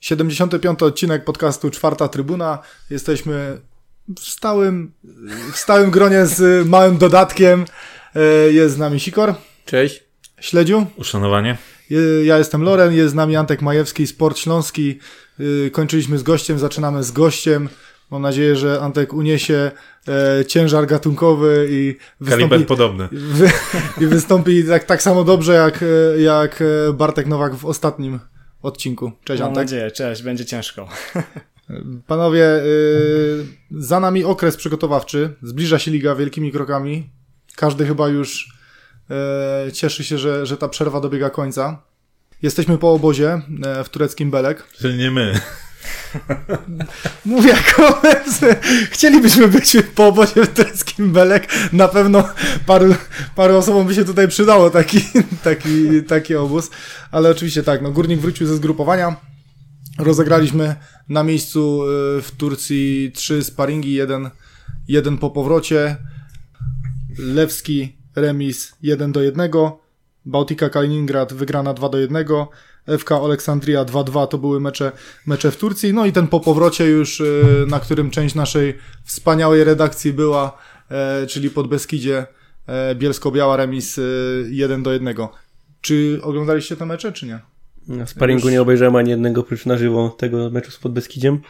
Siedemdziesiąty piąty odcinek podcastu Czwarta Trybuna. Jesteśmy w stałym, w stałym gronie z małym dodatkiem. E, Jest z nami Sikor, Cześć. Śledziu. Uszanowanie. Je- Ja jestem Loren, jest z nami Antek Majewski, Sport Śląski. Y, Kończyliśmy z gościem, zaczynamy z gościem. Mam nadzieję, że Antek uniesie e, ciężar gatunkowy i Kaliber wystąpi, podobny. wy, i wystąpi tak, tak samo dobrze jak, e, jak e, Bartek Nowak w ostatnim odcinku. Cześć Mam Antek. nadzieję, cześć, będzie ciężko. Panowie, y, za nami okres przygotowawczy. Zbliża się liga wielkimi krokami. Każdy chyba już e, cieszy się, że, że ta przerwa dobiega końca. Jesteśmy po obozie e, w tureckim Belek. Czyli nie my. Mówię, koledzy, chcielibyśmy być po obozie w tureckim Belek. Na pewno paru, paru osobom by się tutaj przydało taki, taki, taki obóz. Ale oczywiście tak, no, Górnik wrócił ze zgrupowania. Rozegraliśmy na miejscu y, w Turcji trzy sparingi, jeden, jeden po powrocie. Lewski remis 1 do 1. Bałtika Kaliningrad wygrana 2 do 1. FK Aleksandria 2-2 to były mecze, mecze w Turcji. No i ten po powrocie już, y, na którym część naszej wspaniałej redakcji była, e, czyli pod Beskidzie e, Bielsko-Biała remis y, 1 do 1. Czy oglądaliście te mecze, czy nie? Na sparingu Już- nie obejrzałem ani jednego oprócz na żywo tego meczu z Podbeskidziem.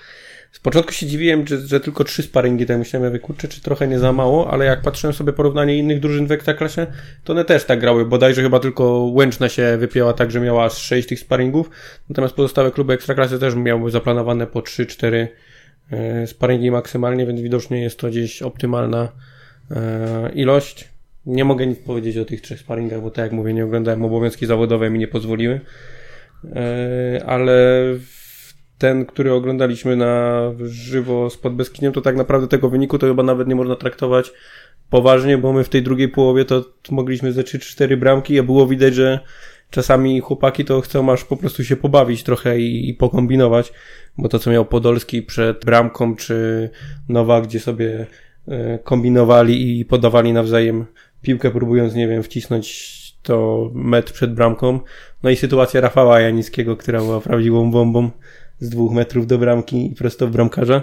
Z początku się dziwiłem, że, że tylko trzy sparingi, tak myślałem, ja mówię, czy trochę nie za mało, ale jak patrzyłem sobie porównanie innych drużyn w Ekstraklasie, to one też tak grały, bodajże chyba tylko Łęczna się wypięła tak, że miała aż sześć tych sparingów, natomiast pozostałe kluby Ekstraklasy też miały zaplanowane po 3-4 e, sparingi maksymalnie, więc widocznie jest to gdzieś optymalna e, ilość. Nie mogę nic powiedzieć o tych trzech sparingach, bo tak jak mówię, nie oglądałem obowiązki zawodowe mi nie pozwoliły. E, ale ten, który oglądaliśmy na żywo z Podbeskidiem, to tak naprawdę tego wyniku to chyba nawet nie można traktować poważnie, bo my w tej drugiej połowie to mogliśmy ze 3-4 bramki, a było widać, że czasami chłopaki to chcą aż po prostu się pobawić trochę i, i pokombinować, bo to co miał Podolski przed bramką, czy Nowa, gdzie sobie e, kombinowali i podawali nawzajem piłkę, próbując, nie wiem, wcisnąć to metr przed bramką. No i sytuacja Rafała Janickiego, która była prawdziwą bombą z dwóch metrów do bramki i prosto w bramkarza.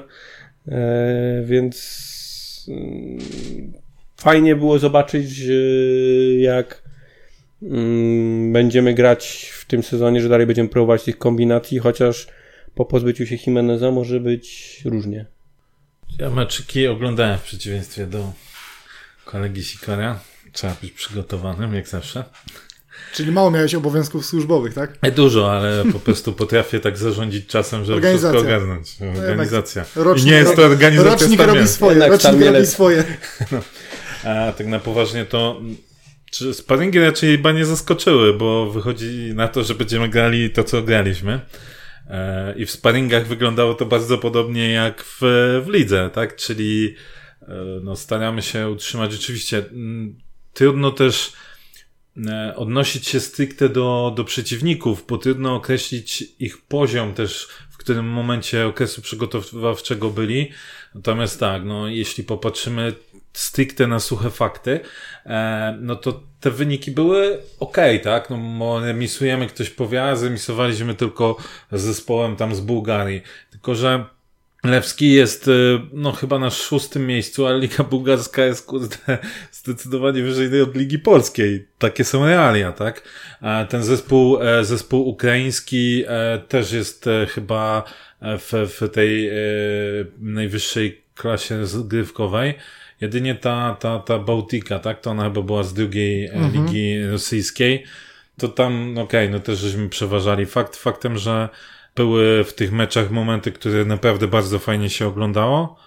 E, więc mm, fajnie było zobaczyć, że jak mm, będziemy grać w tym sezonie, że dalej będziemy próbować tych kombinacji, chociaż po pozbyciu się Jimeneza może być różnie. Ja meczyki oglądałem w przeciwieństwie do kolegi Sikora. Trzeba być przygotowanym, jak zawsze. Czyli mało miałeś obowiązków służbowych, tak? Nie dużo, ale po prostu potrafię tak zarządzić czasem, żeby Organizacja. wszystko ogarnąć. Organizacja. Rocznik, I nie jest to organizacja rocznik stawiana. robi swoje, Jednak rocznik robi swoje. A tak na poważnie to czy sparingi raczej chyba nie zaskoczyły, bo wychodzi na to, że będziemy grali to, co graliśmy. E, I w sparingach wyglądało to bardzo podobnie jak w, w lidze, tak? Czyli e, no, staramy się utrzymać rzeczywiście. mm, Trudno też e, odnosić się stricte do, do przeciwników, bo trudno określić ich poziom też, w którym momencie okresu przygotowawczego byli. Natomiast tak, no, jeśli popatrzymy stricte na suche fakty, e, no to te wyniki były ok, tak? No, remisujemy, ktoś powie, a tylko z zespołem tam z Bułgarii. Tylko, że Lewski jest, y, no chyba na szóstym miejscu, ale Liga Bułgarska jest, kurde, zdecydowanie wyżej od Ligi Polskiej. Takie są realia, tak? A ten zespół, e, zespół ukraiński e, też jest e, chyba e, w, w tej e, najwyższej klasie zgrywkowej. Jedynie ta, ta, ta Bałtika, tak? To ona chyba była z drugiej e, ligi rosyjskiej. To tam, no okej, no też żeśmy przeważali. Fakt faktem, że były w tych meczach momenty, które naprawdę bardzo fajnie się oglądało.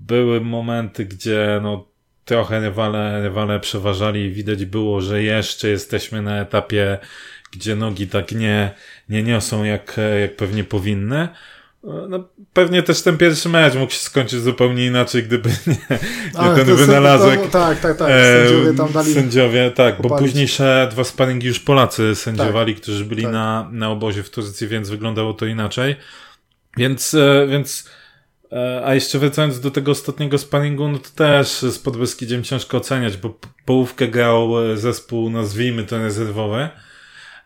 Były momenty, gdzie no trochę rywale, rywale przeważali i widać było, że jeszcze jesteśmy na etapie, gdzie nogi tak nie, nie niosą jak, jak pewnie powinny. No, pewnie też ten pierwszy mecz mógł się skończyć zupełnie inaczej, gdyby nie, nie Ale ten wynalazek. to- Tak, tak, tak. E, Sędziowie tam dali... Sędziowie, tak, bo późniejsze dwa sparingi już Polacy sędziowali, którzy byli tak. na, na obozie w Turcji, więc wyglądało to inaczej. Więc, e, więc E, a jeszcze wracając do tego ostatniego sparingu, no to też z Podbeskidziem ciężko oceniać, bo połówkę grał zespół, nazwijmy to rezerwowy,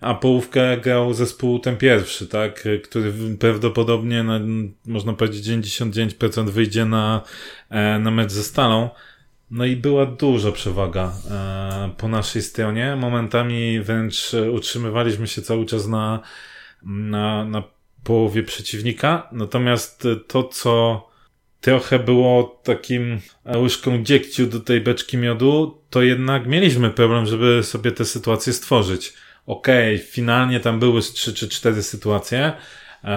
a połówkę grał zespół ten pierwszy, tak, który prawdopodobnie, na, można powiedzieć, 99% wyjdzie na, e, na mecz ze Stalą. No i była duża przewaga po naszej stronie. Momentami wręcz utrzymywaliśmy się cały czas na, na, na połowie przeciwnika. Natomiast to, co trochę było takim łyżką dziegciu do tej beczki miodu, to jednak mieliśmy problem, żeby sobie te sytuacje stworzyć. Okej, okay, finalnie tam były trzy czy cztery sytuacje,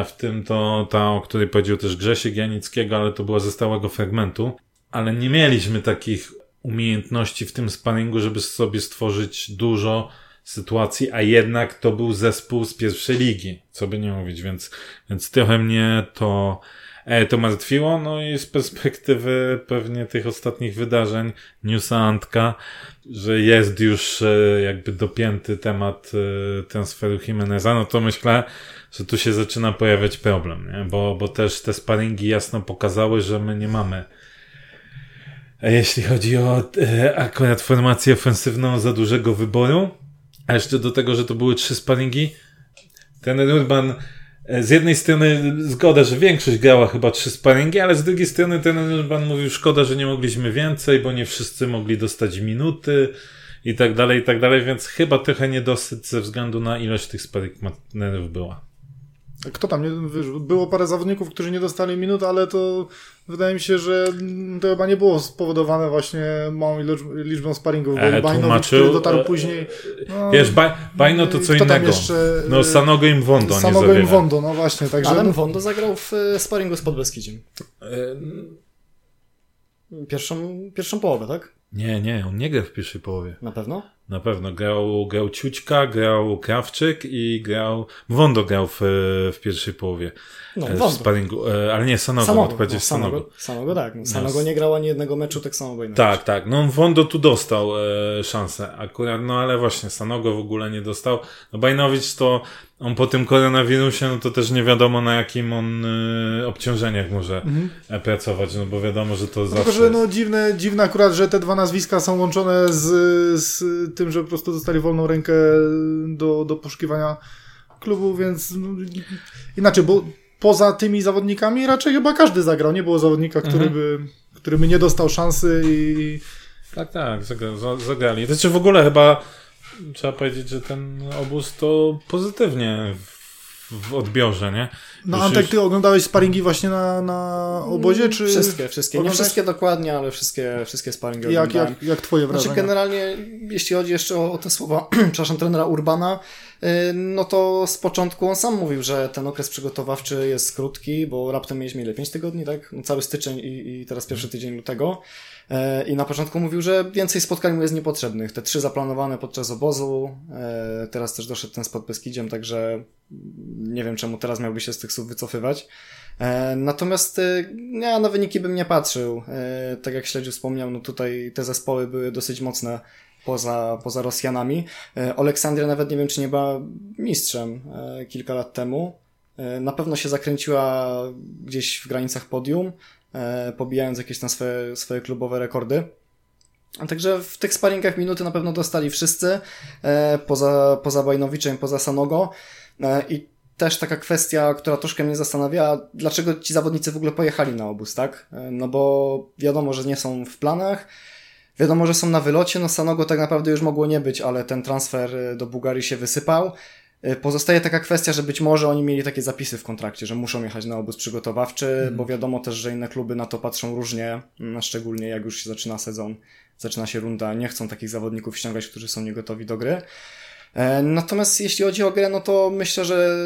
w tym to ta, o której powiedział też Grzesiek Janickiego, ale to była ze stałego fragmentu. Ale nie mieliśmy takich umiejętności w tym sparingu, żeby sobie stworzyć dużo sytuacji, a jednak to był zespół z pierwszej ligi, co by nie mówić, więc, więc trochę mnie to, e, to martwiło, no i z perspektywy pewnie tych ostatnich wydarzeń, newsa Antka, że jest już e, jakby dopięty temat e, transferu Jimeneza, no to myślę, że tu się zaczyna pojawiać problem, nie? Bo, bo też te sparingi jasno pokazały, że my nie mamy jeśli chodzi o e, akurat formację ofensywną za dużego wyboru, a jeszcze do tego, że to były trzy sparingi, ten Urban z jednej strony zgoda, że większość grała chyba trzy sparingi, ale z drugiej strony ten Urban mówił, szkoda, że nie mogliśmy więcej, bo nie wszyscy mogli dostać minuty i tak dalej, i tak dalej, więc chyba trochę niedosyt ze względu na ilość tych sparing była. Kto tam? Nie, wiesz, było parę zawodników, którzy nie dostali minut, ale to wydaje mi się, że to chyba nie było spowodowane właśnie małą liczbą sparingów, bo e, Bajnowicz, który dotarł e, później... No, wiesz, Bajno to co innego. Jeszcze, no Sanogo im Wondo Sanogo im Wondo, no właśnie. Także, Ale. Wondo zagrał w e, sparingu z Podbeskidziem. Pierwszą, pierwszą połowę, tak? Nie, nie, on nie gra w pierwszej połowie. Na pewno? Na pewno. Grał, grał Ciućka, grał Krawczyk i grał... Wondo grał w, w pierwszej połowie. No, w sparingu, e, ale nie, Sanogo, Sanogo powiedzieć no, Sanogo. Sanogo, tak. No, Sanogo nie grał ani jednego meczu, tak samo Bajnowicz. Tak, tak. No Wondo tu dostał e, szansę akurat, no ale właśnie Sanogo w ogóle nie dostał. No Bajnowicz to on po tym koronawirusie, no to też nie wiadomo na jakim on y, obciążeniach może mhm. E, pracować, no bo wiadomo, że to no zawsze... Tylko, że no dziwne, dziwne akurat, że te dwa nazwiska są łączone z, z tym, że po prostu dostali wolną rękę do, do poszukiwania klubu, więc no, inaczej, bo poza tymi zawodnikami raczej chyba każdy zagrał. Nie było zawodnika, który, mhm. by, który by nie dostał szansy i... Tak, tak, zagrali. Znaczy w ogóle chyba trzeba powiedzieć, że ten obóz to pozytywnie w odbiorze, nie? No Antek, ty oglądałeś sparingi właśnie na, na obozie, czy... Wszystkie, wszystkie. Nie wszystkie dokładnie, ale wszystkie, wszystkie sparingi jak, jak, jak twoje znaczy, wrażenia? Znaczy generalnie, jeśli chodzi jeszcze o, o te słowa, przepraszam, trenera Urbana, y, no to z początku on sam mówił, że ten okres przygotowawczy jest krótki, bo raptem mieliśmy ile? 5 tygodni, tak? No, cały styczeń i, i teraz pierwszy tydzień lutego. E, I na początku mówił, że więcej spotkań mu jest niepotrzebnych. Te trzy zaplanowane podczas obozu, e, teraz też doszedł ten spot Beskidziem, także nie wiem czemu teraz miałby się z tych słów wycofywać. E, natomiast ja na wyniki bym nie patrzył. Tak jak śledził wspomniał, no tutaj te zespoły były dosyć mocne poza, poza Rosjanami. Aleksandria nawet nie wiem, czy nie była mistrzem kilka lat temu. Na pewno się zakręciła gdzieś w granicach podium. E, pobijając jakieś tam swoje, swoje klubowe rekordy. Także w tych sparingach minuty na pewno dostali wszyscy, e, poza, poza Bajnowiczem, poza Sanogo. E, I też taka kwestia, która troszkę mnie zastanawia, dlaczego ci zawodnicy w ogóle pojechali na obóz, tak? No bo wiadomo, że nie są w planach, wiadomo, że są na wylocie, no Sanogo tak naprawdę już mogło nie być, ale ten transfer do Bułgarii się wysypał. Y, pozostaje taka kwestia, że być może oni mieli takie zapisy w kontrakcie, że muszą jechać na obóz przygotowawczy, mm. bo wiadomo też, że inne kluby na to patrzą różnie, mm, szczególnie jak już się zaczyna sezon, zaczyna się runda, nie chcą takich zawodników ściągać, którzy są niegotowi do gry. E, natomiast jeśli chodzi o grę, no to myślę, że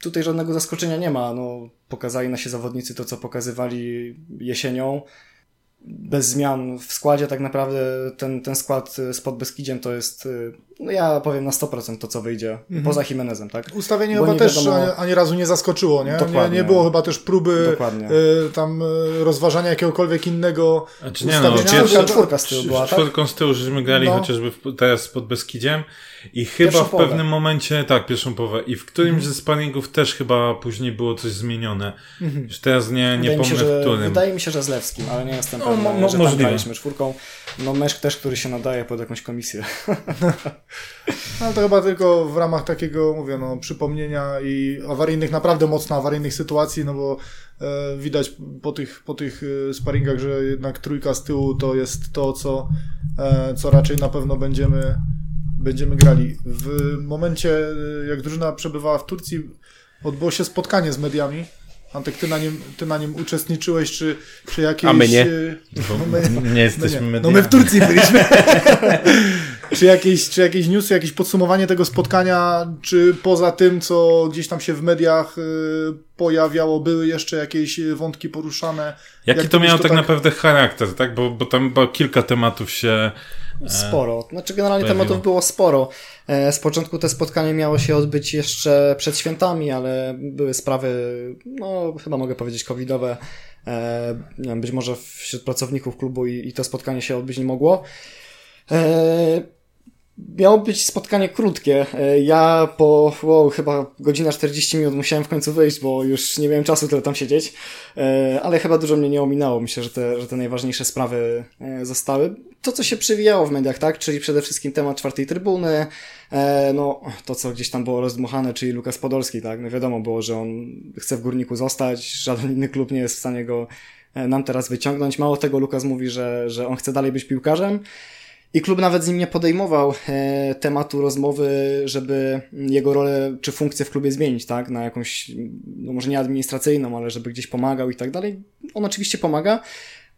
tutaj żadnego zaskoczenia nie ma. No, pokazali nasi zawodnicy to, co pokazywali jesienią. Bez zmian w składzie tak naprawdę ten, ten skład y, z Podbeskidziem to jest, y, no ja powiem na 100% to, co wyjdzie, poza Jimenezem, tak? Ustawienie Bo chyba nie też wiadomo- ani, ani razu nie zaskoczyło, nie? Nie, Dokładnie. nie było chyba też próby y, tam y, rozważania jakiegokolwiek innego Znaczy nie no, ustawienia. Czwórka- z tyłu była, tak? czwórką z tyłu żeśmy grali No. chociażby w, teraz pod Beskidziem i chyba Pierwszą w połowę. pewnym momencie, tak, pierwszą połowę i w którymś Mhm. ze sparingów też chyba później było coś zmienione. Już teraz nie, nie Mhm. Wydaje mi, się, pomnę w że, którym. wydaje mi się, że z Lewskim, ale nie jestem No, pewny, mo- mo- że możliwe. tam graliśmy czwórką. No meszk też, który się nadaje pod jakąś komisję. No to chyba tylko w ramach takiego, mówię, no, przypomnienia i awaryjnych, naprawdę mocno awaryjnych sytuacji, no bo e, widać po tych, po tych e, sparingach, że jednak trójka z tyłu to jest to, co, e, co raczej na pewno będziemy, będziemy grali. W momencie, e, jak drużyna przebywała w Turcji, odbyło się spotkanie z mediami. Antek, ty na nim, ty na nim uczestniczyłeś, czy, czy jakieś... A my nie. Bo No my- nie No, jesteśmy nie. no my w Turcji byliśmy. czy, jakieś, czy jakieś newsy, jakieś podsumowanie tego spotkania, czy poza tym, co gdzieś tam się w mediach y, pojawiało, były jeszcze jakieś y, wątki poruszane? Jaki Jak to miało tak naprawdę charakter, tak? Bo, bo tam chyba kilka tematów się... Sporo. Znaczy generalnie pojawiło. tematów było sporo. E, Z początku te spotkanie miało się odbyć jeszcze przed świętami, ale były sprawy, no chyba mogę powiedzieć covidowe. E, wiem, być może wśród pracowników klubu i, i to spotkanie się odbyć nie mogło. E, Miało być spotkanie krótkie. E, Ja po wow, chyba godzina 40 minut musiałem w końcu wyjść, bo już nie miałem czasu tyle tam siedzieć. E, Ale chyba dużo mnie nie ominęło. Myślę, że te, że te najważniejsze sprawy e, zostały. To, co się przewijało w mediach, tak? Czyli przede wszystkim temat czwartej trybuny. E, No, to, co gdzieś tam było rozdmuchane, czyli Lukas Podolski, tak? No wiadomo było, że on chce w górniku zostać. Żaden inny klub nie jest w stanie go e, nam teraz wyciągnąć. Mało tego, Lukas mówi, że, że on chce dalej być piłkarzem. I klub nawet z nim nie podejmował e, tematu rozmowy, żeby jego rolę czy funkcję w klubie zmienić, tak? Na jakąś, no może nie administracyjną, ale żeby gdzieś pomagał i tak dalej. On oczywiście pomaga,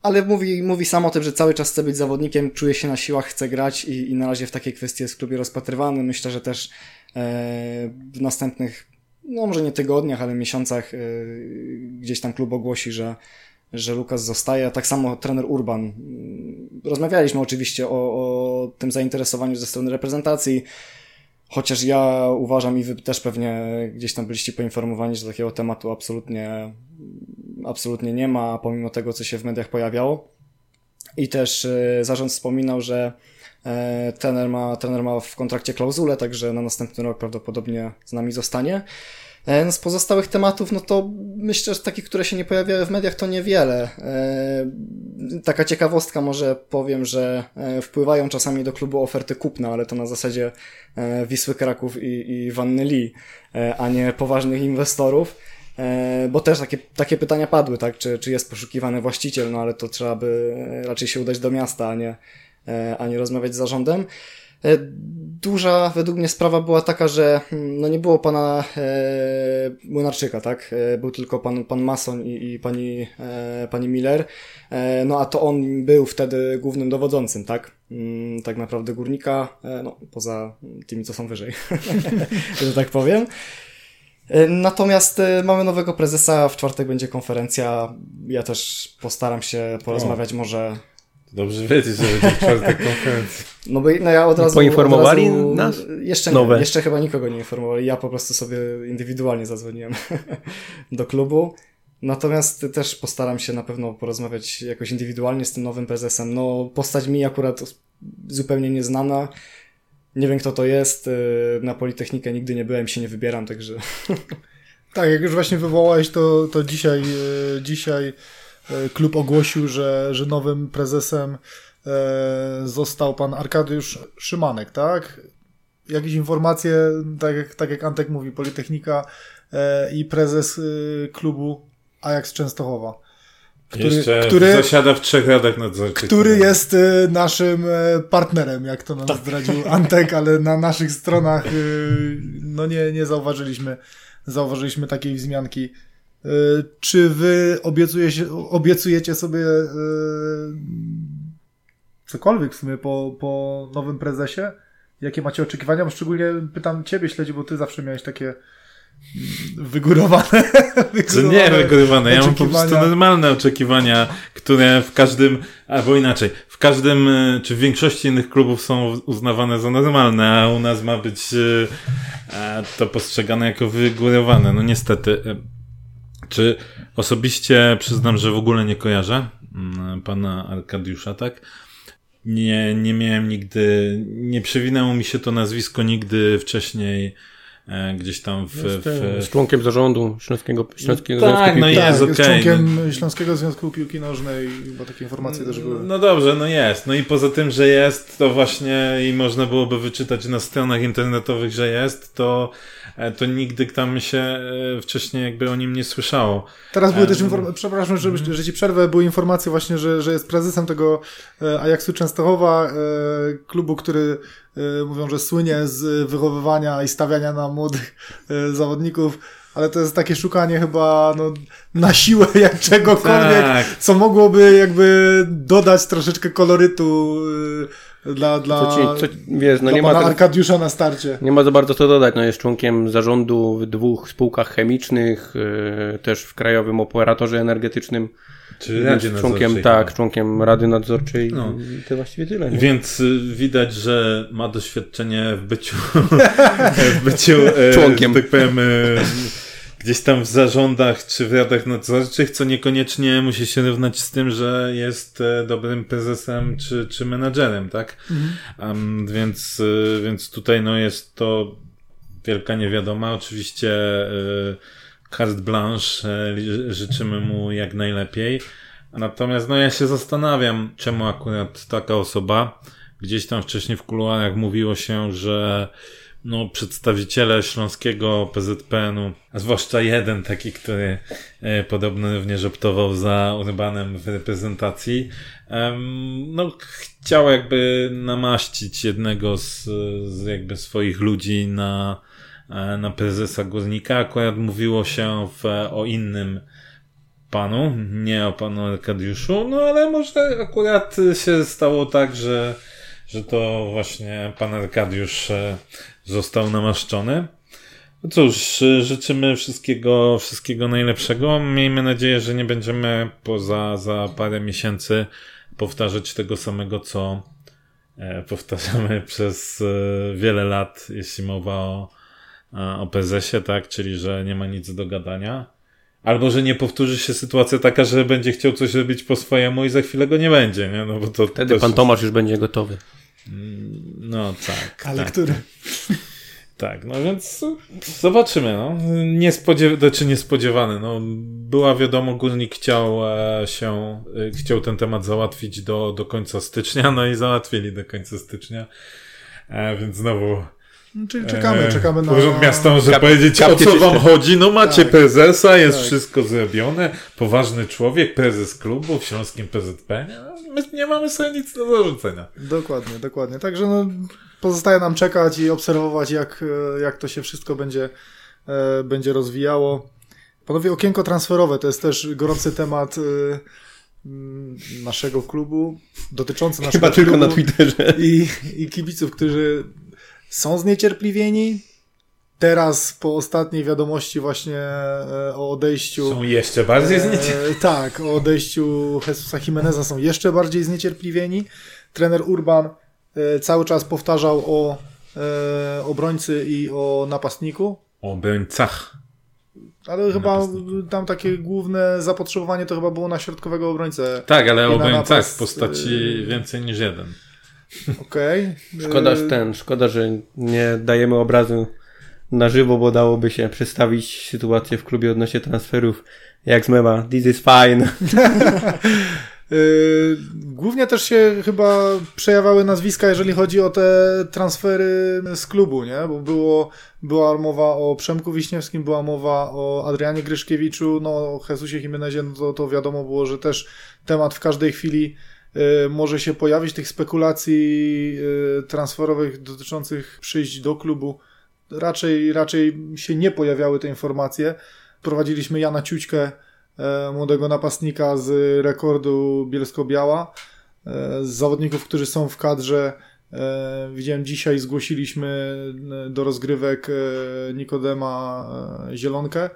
ale mówi, mówi sam o tym, że cały czas chce być zawodnikiem, czuje się na siłach, chce grać i, i na razie w takiej kwestii jest w klubie rozpatrywany. Myślę, że też e, w następnych, no może nie tygodniach, ale miesiącach e, gdzieś tam klub ogłosi, że że Lukas zostaje. Tak samo trener Urban. Rozmawialiśmy oczywiście o, o tym zainteresowaniu ze strony reprezentacji, chociaż ja uważam i wy też pewnie gdzieś tam byliście poinformowani, że takiego tematu absolutnie, absolutnie nie ma, pomimo tego, co się w mediach pojawiało. I też e, zarząd wspominał, że e, trener ma, trener ma w kontrakcie klauzulę, także na następny rok prawdopodobnie z nami zostanie. E, No z pozostałych tematów, no to myślę, że takich, które się nie pojawiały w mediach, to niewiele. Taka ciekawostka może powiem, że wpływają czasami do klubu oferty kupna, ale to na zasadzie Wisły Kraków i, i Wanny Lee, a nie poważnych inwestorów. E, Bo też takie, takie pytania padły, tak? Czy, czy jest poszukiwany właściciel, no ale to trzeba by raczej się udać do miasta, a nie, e, a nie rozmawiać z zarządem. E, Duża według mnie sprawa była taka, że mm, no nie było pana e, Młynarczyka, tak? Był tylko pan, pan Mason i, i pani, e, pani Miller. E, no a to on był wtedy głównym dowodzącym, tak? Mm, tak naprawdę górnika, e, no poza tymi, co są wyżej, że tak powiem. E, Natomiast e, mamy nowego prezesa, w czwartek będzie konferencja. Ja też postaram się porozmawiać może Dobrze wiedzieć, że będzie czwartek konferencji. no bo no ja od razu. poinformowali od razu, nas? Jeszcze Nowe. nie, jeszcze chyba nikogo nie informowali. Ja po prostu sobie indywidualnie zadzwoniłem do klubu. Natomiast też postaram się na pewno porozmawiać jakoś indywidualnie z tym nowym prezesem. No, postać mi akurat zupełnie nieznana. Nie wiem, kto to jest. y, Na Politechnikę nigdy nie byłem, się nie wybieram, także. Tak, jak już właśnie wywołałeś, to, to dzisiaj, e, dzisiaj e, klub ogłosił, że, że nowym prezesem został pan Arkadiusz Szymanek, tak? Jakieś informacje, tak jak, tak jak Antek mówi, Politechnika i prezes klubu Ajax Częstochowa, który, Jeszcze który, zasiada w trzech radach nadzorczych. który jest e, naszym e, partnerem, jak to nam zdradził Antek, ale na naszych stronach e, no nie, nie zauważyliśmy, zauważyliśmy takiej wzmianki. Czy wy obiecujecie, obiecujecie sobie cokolwiek w sumie po, po nowym prezesie? Jakie macie oczekiwania? Bo szczególnie pytam ciebie, śledzi, bo ty zawsze miałeś takie wygórowane. Czy nie wygórowane? Ja mam po prostu normalne oczekiwania, które w każdym, albo inaczej, w każdym, e, czy w większości innych klubów są uznawane za normalne, a u nas ma być e, e, to postrzegane jako wygórowane. No niestety. Czy osobiście przyznam, że w ogóle nie kojarzę mm, pana Arkadiusza, tak? Nie, nie miałem nigdy, nie przewinęło mi się to nazwisko nigdy wcześniej gdzieś tam w, Jest, w, z członkiem zarządu Śląskiego, Śląskiego Tak, Związku no Piłki. jest tak, jest okej, członkiem Śląskiego Związku Piłki Nożnej, bo takie informacje też były. No dobrze, no jest. No i poza tym, że jest, to właśnie i można byłoby wyczytać na stronach internetowych, że jest, to, e, to nigdy tam się e, wcześniej jakby o nim nie słyszało. Teraz były Em, też informacje, przepraszam, że, że ci przerwę, były informacje właśnie, że, że jest prezesem tego e, Ajaxu Częstochowa, e, klubu, który e, mówią, że słynie z wychowywania i stawiania na młodych e, zawodników, ale to jest takie szukanie chyba no, na siłę jak czegokolwiek, Tak. co mogłoby jakby dodać troszeczkę kolorytu e, dla, dla, Co ci, co, wiesz, no dla nie ma, Arkadiusza na starcie. nie ma za bardzo co dodać. No jest członkiem zarządu w dwóch spółkach chemicznych, yy, też w Krajowym Operatorze Energetycznym. Czy Radzie członkiem, tak, chyba. członkiem Rady Nadzorczej No. i to właściwie tyle. Nie? Więc y, widać, że ma doświadczenie w byciu, w byciu e, Członkiem. tak powiem, e, gdzieś tam w zarządach czy w radach nadzorczych, co niekoniecznie musi się równać z tym, że jest e, dobrym prezesem czy, czy menadżerem, tak? Em, więc, y, więc tutaj no jest to wielka niewiadoma. Oczywiście y, carte blanche, e, życzymy mu jak najlepiej. Natomiast no ja się zastanawiam, czemu akurat taka osoba, gdzieś tam wcześniej w kuluarach mówiło się, że no, przedstawiciele śląskiego PZPN-u, a zwłaszcza jeden taki, który e, podobno również optował za Urbanem w reprezentacji, no, chciał jakby namaścić jednego z, z jakby swoich ludzi na, e, na prezesa Górnika. Akurat mówiło się w, o innym panu, nie o panu Arkadiuszu, no ale może akurat się stało tak, że, że to właśnie pan Arkadiusz e, został namaszczony. No cóż, e, życzymy wszystkiego, wszystkiego najlepszego. Miejmy nadzieję, że nie będziemy poza za parę miesięcy powtarzać tego samego, co e, powtarzamy przez e, wiele lat, jeśli mowa o, e, o prezesie, tak? Czyli, że nie ma nic do gadania. Albo, że nie powtórzy się sytuacja taka, że będzie chciał coś robić po swojemu i za chwilę go nie będzie, nie? No bo to Wtedy też pan Tomasz już będzie gotowy. No tak. Ale tak, który? Tak, no więc zobaczymy, no. Niespodziew... Znaczy niespodziewany, no. Była wiadomo, Górnik chciał e, się, e, chciał ten temat załatwić do, do końca stycznia, no i załatwili do końca stycznia. E, więc znowu No, Czyli czekamy, E, czekamy na... Urząd Miasta może Kap- powiedzieć, o co wam chodzi. No macie Tak. prezesa, jest Tak. wszystko zrobione. Poważny człowiek, prezes klubu w Śląskim PZP. No, My nie mamy sobie nic do zarzucenia. Dokładnie, dokładnie. Także no, pozostaje nam czekać i obserwować, jak, e, jak to się wszystko będzie, e, będzie rozwijało. Panowie, okienko transferowe to jest też gorący temat e, naszego klubu, dotyczący naszego Chyba tylko klubu na Twitterze. i, i kibiców, którzy są zniecierpliwieni. Teraz po ostatniej wiadomości właśnie e, o odejściu Są jeszcze bardziej E, zniecierpliwieni. Tak, o odejściu Jesusa Jimeneza są jeszcze bardziej zniecierpliwieni. Trener Urban e, cały czas powtarzał o e, obrońcy i o napastniku, O obrońcach. ale chyba Napastniku. tam takie główne zapotrzebowanie to chyba było na środkowego obrońcę. Tak, ale obrońcach w postaci więcej niż jeden. Okej. Szkoda, E, że ten, szkoda, że nie dajemy obrazu na żywo, bo dałoby się przedstawić sytuację w klubie odnośnie transferów. Jak z mema, this is fine. Yy, Głównie też się chyba przejawiały nazwiska, jeżeli chodzi o te transfery z klubu, nie? Bo było, była mowa o Przemku Wiśniewskim, była mowa o Adrianie Gryszkiewiczu, no o Jesusie Jimenezie, no to, to wiadomo było, że też temat w każdej chwili może się pojawić, tych spekulacji yy, transferowych dotyczących przyjść do klubu. Raczej, raczej się nie pojawiały te informacje. Prowadziliśmy Jana Ciućkę, e, młodego napastnika z rekordu Bielsko-Biała, e, z zawodników, którzy są w kadrze E, widziałem dzisiaj, zgłosiliśmy e, do rozgrywek e, Nikodema e, Zielonkę,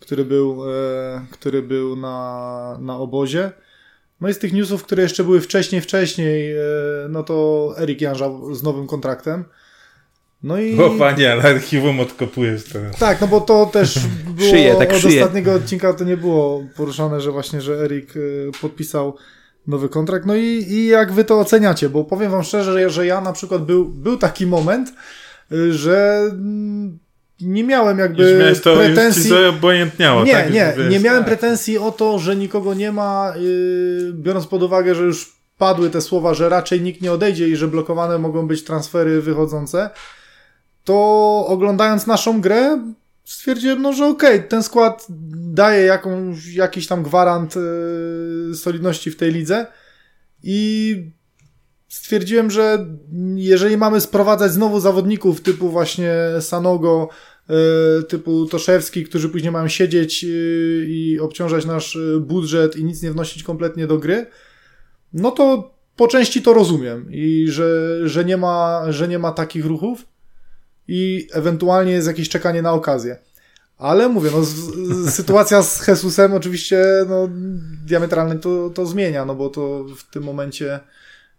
który był, e, który był na, na obozie. No i z tych newsów, które jeszcze były wcześniej, wcześniej, e, no to Erik Janża z nowym kontraktem. No i... O panie, ale archiwum odkopujesz teraz. Tak, no bo to też było Szyję, tak od szyję. ostatniego odcinka to nie było poruszane, że właśnie, że Erik y, podpisał nowy kontrakt. No i, i jak wy to oceniacie? Bo powiem wam szczerze, że, że ja na przykład był, był taki moment, y, że mm, nie miałem Już jakby miałeś to, już ci pretensji. to obojętniało, Nie, tak? nie, Już wiesz, nie miałem tak. pretensji o to, że nikogo nie ma, yy, biorąc pod uwagę, że już padły te słowa, że raczej nikt nie odejdzie i że blokowane mogą być transfery wychodzące, to oglądając naszą grę stwierdziłem, no, że okej, ten skład daje jakąś, jakiś tam gwarant yy, solidności w tej lidze i stwierdziłem, że jeżeli mamy sprowadzać znowu zawodników typu właśnie Sanogo, typu Toszewski, którzy później mają siedzieć y, i obciążać nasz y, budżet i nic nie wnosić kompletnie do gry, no to po części to rozumiem i że, że, nie, ma, że nie ma takich ruchów i ewentualnie jest jakieś czekanie na okazję. Ale mówię, no, z, z, sytuacja z Jesusem oczywiście no, diametralnie to, to zmienia, no bo to w tym momencie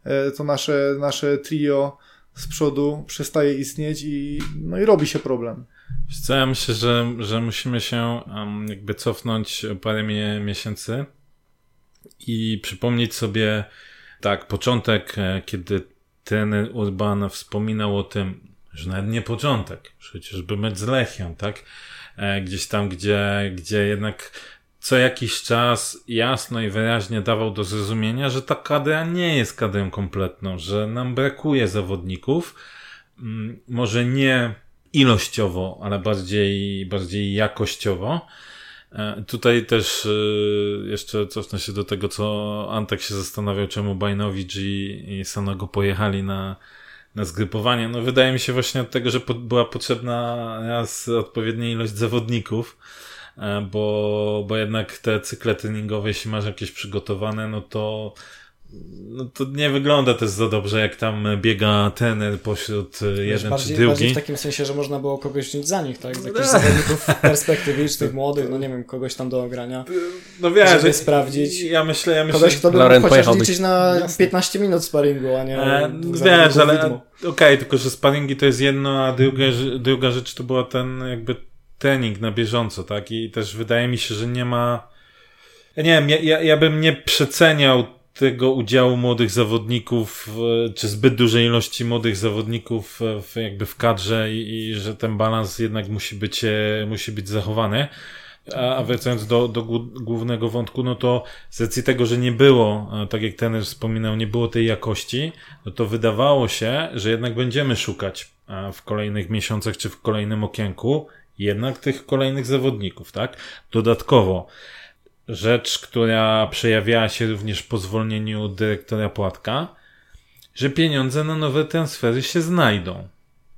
e, to nasze, nasze trio z przodu przestaje istnieć i, no i robi się problem. Co, ja myślę, że, że musimy się um, jakby cofnąć parę mie miesięcy i przypomnieć sobie tak, początek, e, kiedy trener Urban wspominał o tym, że nawet nie początek, chociażby mecz z Lechią, tak? E, Gdzieś tam, gdzie, gdzie jednak co jakiś czas jasno i wyraźnie dawał do zrozumienia, że ta kadra nie jest kadrą kompletną, że nam brakuje zawodników. Mm, Może nie ilościowo, ale bardziej, bardziej jakościowo. E, Tutaj też e, jeszcze cofnę się do tego, co Antek się zastanawiał, czemu Bajnowicz i, i Sanogo pojechali na, na zgrypowanie. No wydaje mi się właśnie od tego, że po, była potrzebna raz odpowiednia ilość zawodników, e, bo, bo jednak te cykle treningowe, jeśli masz jakieś przygotowane, no to no to nie wygląda też za dobrze, jak tam biega trener pośród e, jeden bardziej, czy bardziej drugi. w takim sensie, że można było kogoś wziąć za nich, tak? Z jakichś zawodników perspektywicznych, młodych, no nie wiem, kogoś tam do ogrania. No wiesz, żeby że- sprawdzić. Ja myślę, ja myślę, Kogoś, kto by Loren mógł chociaż liczyć na Jasne. 15 minut sparingu, a nie E, wiesz, ale okej, tylko że sparingi to jest jedno, a druga, druga rzecz to była ten jakby trening na bieżąco, tak? I też wydaje mi się, że nie ma. Ja nie wiem, ja, ja, ja bym nie przeceniał tego udziału młodych zawodników, w- czy zbyt dużej ilości młodych zawodników w, w jakby w kadrze i, i że ten balans jednak musi być, e, musi być zachowany. A wracając do, do głó- głównego wątku, no to z racji tego, że nie było, e, tak jak ten wspominał, nie było tej jakości, no to wydawało się, że jednak będziemy szukać e, w kolejnych miesiącach czy w kolejnym okienku jednak tych kolejnych zawodników, tak? Dodatkowo rzecz, która przejawiała się również po zwolnieniu dyrektora Płatka, że pieniądze na nowe transfery się znajdą.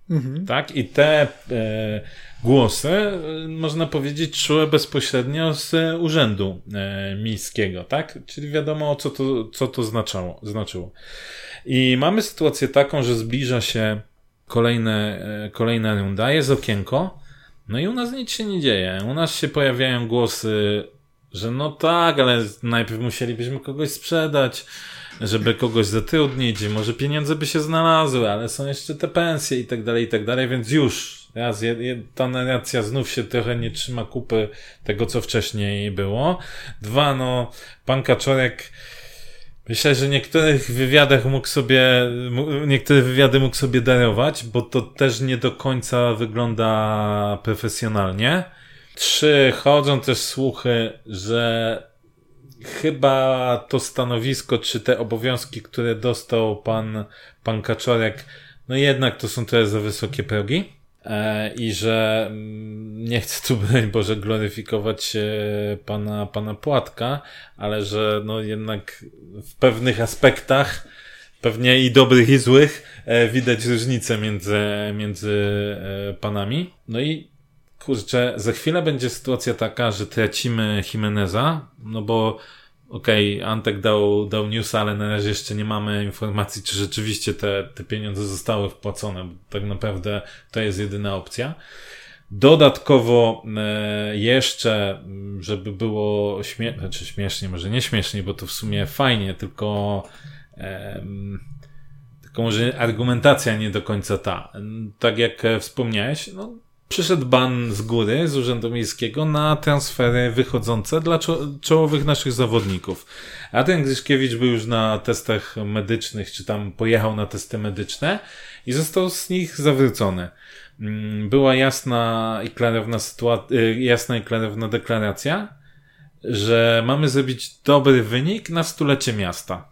Mhm. Tak? I te e, głosy, e, można powiedzieć, szły bezpośrednio z e, urzędu e, miejskiego, tak? Czyli wiadomo, co to, co to znaczało, znaczyło. I mamy sytuację taką, że zbliża się kolejne, e, kolejna runda, jest okienko, no i u nas nic się nie dzieje. U nas się pojawiają głosy, że no tak, ale najpierw musielibyśmy kogoś sprzedać, żeby kogoś zatrudnić, może pieniądze by się znalazły, ale są jeszcze te pensje i tak dalej, i tak dalej, więc już raz, ta narracja znów się trochę nie trzyma kupy tego, co wcześniej było. Dwa, no, pan Kaczorek Myślę, że niektórych wywiadach mógł sobie, niektóre wywiady mógł sobie darować, bo to też nie do końca wygląda profesjonalnie. Trzy, chodzą też słuchy, że chyba to stanowisko, czy te obowiązki, które dostał pan, pan Kaczorek, no jednak to są trochę za wysokie progi. E, I że mm, nie chcę tu, broń Boże, gloryfikować e, pana, pana Płatka, ale że no jednak w pewnych aspektach, pewnie i dobrych i złych, e, widać różnicę między, między panami. No i kurczę, za chwilę będzie sytuacja taka, że tracimy Jimeneza, no bo okej, okay, Antek dał, dał news, ale na razie jeszcze nie mamy informacji, czy rzeczywiście te, te pieniądze zostały wpłacone. Tak naprawdę to jest jedyna opcja. Dodatkowo e, jeszcze, żeby było śmie znaczy śmiesznie, może nie śmiesznie, bo to w sumie fajnie, tylko e, tylko może argumentacja nie do końca ta. Tak jak wspomniałeś, no, przyszedł ban z góry, z Urzędu Miejskiego na transfery wychodzące dla czo czołowych naszych zawodników. A ten Grzyszkiewicz był już na testach medycznych, czy tam pojechał na testy medyczne i został z nich zawrócony. Mm, była jasna i klarowna y, jasna i klarowna deklaracja, że mamy zrobić dobry wynik na stulecie miasta.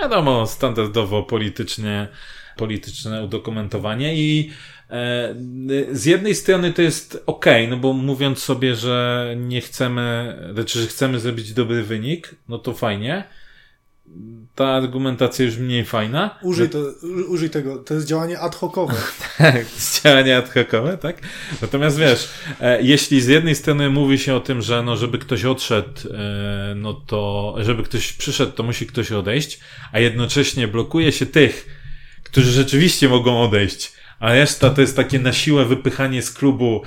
Wiadomo, standardowo politycznie, polityczne udokumentowanie i z jednej strony to jest ok, no bo mówiąc sobie, że nie chcemy, znaczy, że chcemy zrobić dobry wynik, no to fajnie ta argumentacja już mniej fajna. Użyj, to, użyj tego, to jest działanie ad hocowe. tak, działanie ad hocowe, tak? Natomiast wiesz, e, jeśli z jednej strony mówi się o tym, że no, żeby ktoś odszedł, e, no to, żeby ktoś przyszedł, to musi ktoś odejść, a jednocześnie blokuje się tych, którzy rzeczywiście mogą odejść, a reszta to jest takie na siłę wypychanie z klubu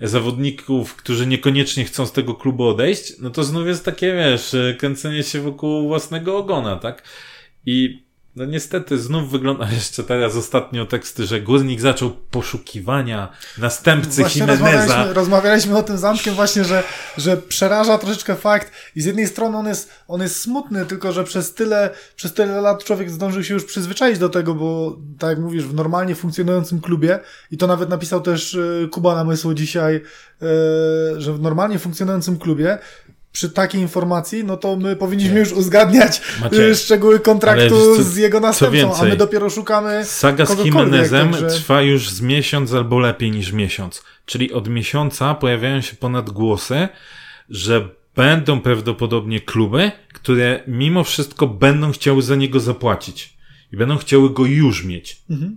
zawodników, którzy niekoniecznie chcą z tego klubu odejść, no to znów jest takie, wiesz, kręcenie się wokół własnego ogona, tak? I no niestety znów wygląda jeszcze teraz ostatnio teksty, że Górnik zaczął poszukiwania następcy właśnie Jimeneza. Rozmawialiśmy, rozmawialiśmy o tym zamkiem właśnie, że, że przeraża troszeczkę fakt i z jednej strony on jest, on jest smutny, tylko że przez tyle, przez tyle lat człowiek zdążył się już przyzwyczaić do tego, bo tak jak mówisz, w normalnie funkcjonującym klubie i to nawet napisał też e, Kuba Namysłu dzisiaj, e, że w normalnie funkcjonującym klubie przy takiej informacji, no to my powinniśmy już uzgadniać Macie, szczegóły kontraktu co, z jego następcą, a my dopiero szukamy Saga z Jimenezem także... trwa już z miesiąc albo lepiej niż miesiąc. Czyli od miesiąca pojawiają się ponad głosy, że będą prawdopodobnie kluby, które mimo wszystko będą chciały za niego zapłacić. I będą chciały go już mieć. Mhm.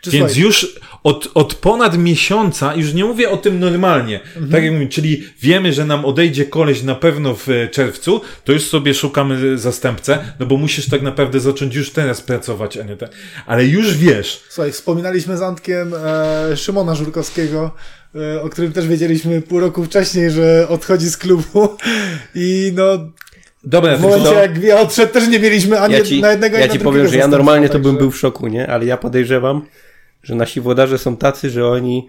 Czy Więc słuchaj, już od, od ponad miesiąca, już nie mówię o tym normalnie, mhm. tak jak mówię, czyli wiemy, że nam odejdzie koleś na pewno w e, czerwcu, to już sobie szukamy zastępcę, no bo musisz tak naprawdę zacząć już teraz pracować, a nie tak. Ale już wiesz. Słuchaj, wspominaliśmy z Antkiem e, Szymona Żurkowskiego, e, o którym też wiedzieliśmy pół roku wcześniej, że odchodzi z klubu i no Dobra, w momencie to... jak ja odszedł też nie mieliśmy ani ja ci, na jednego, Ja ci powiem, że ja normalnie to bym był w szoku, nie? Ale ja podejrzewam, że nasi włodarze są tacy, że oni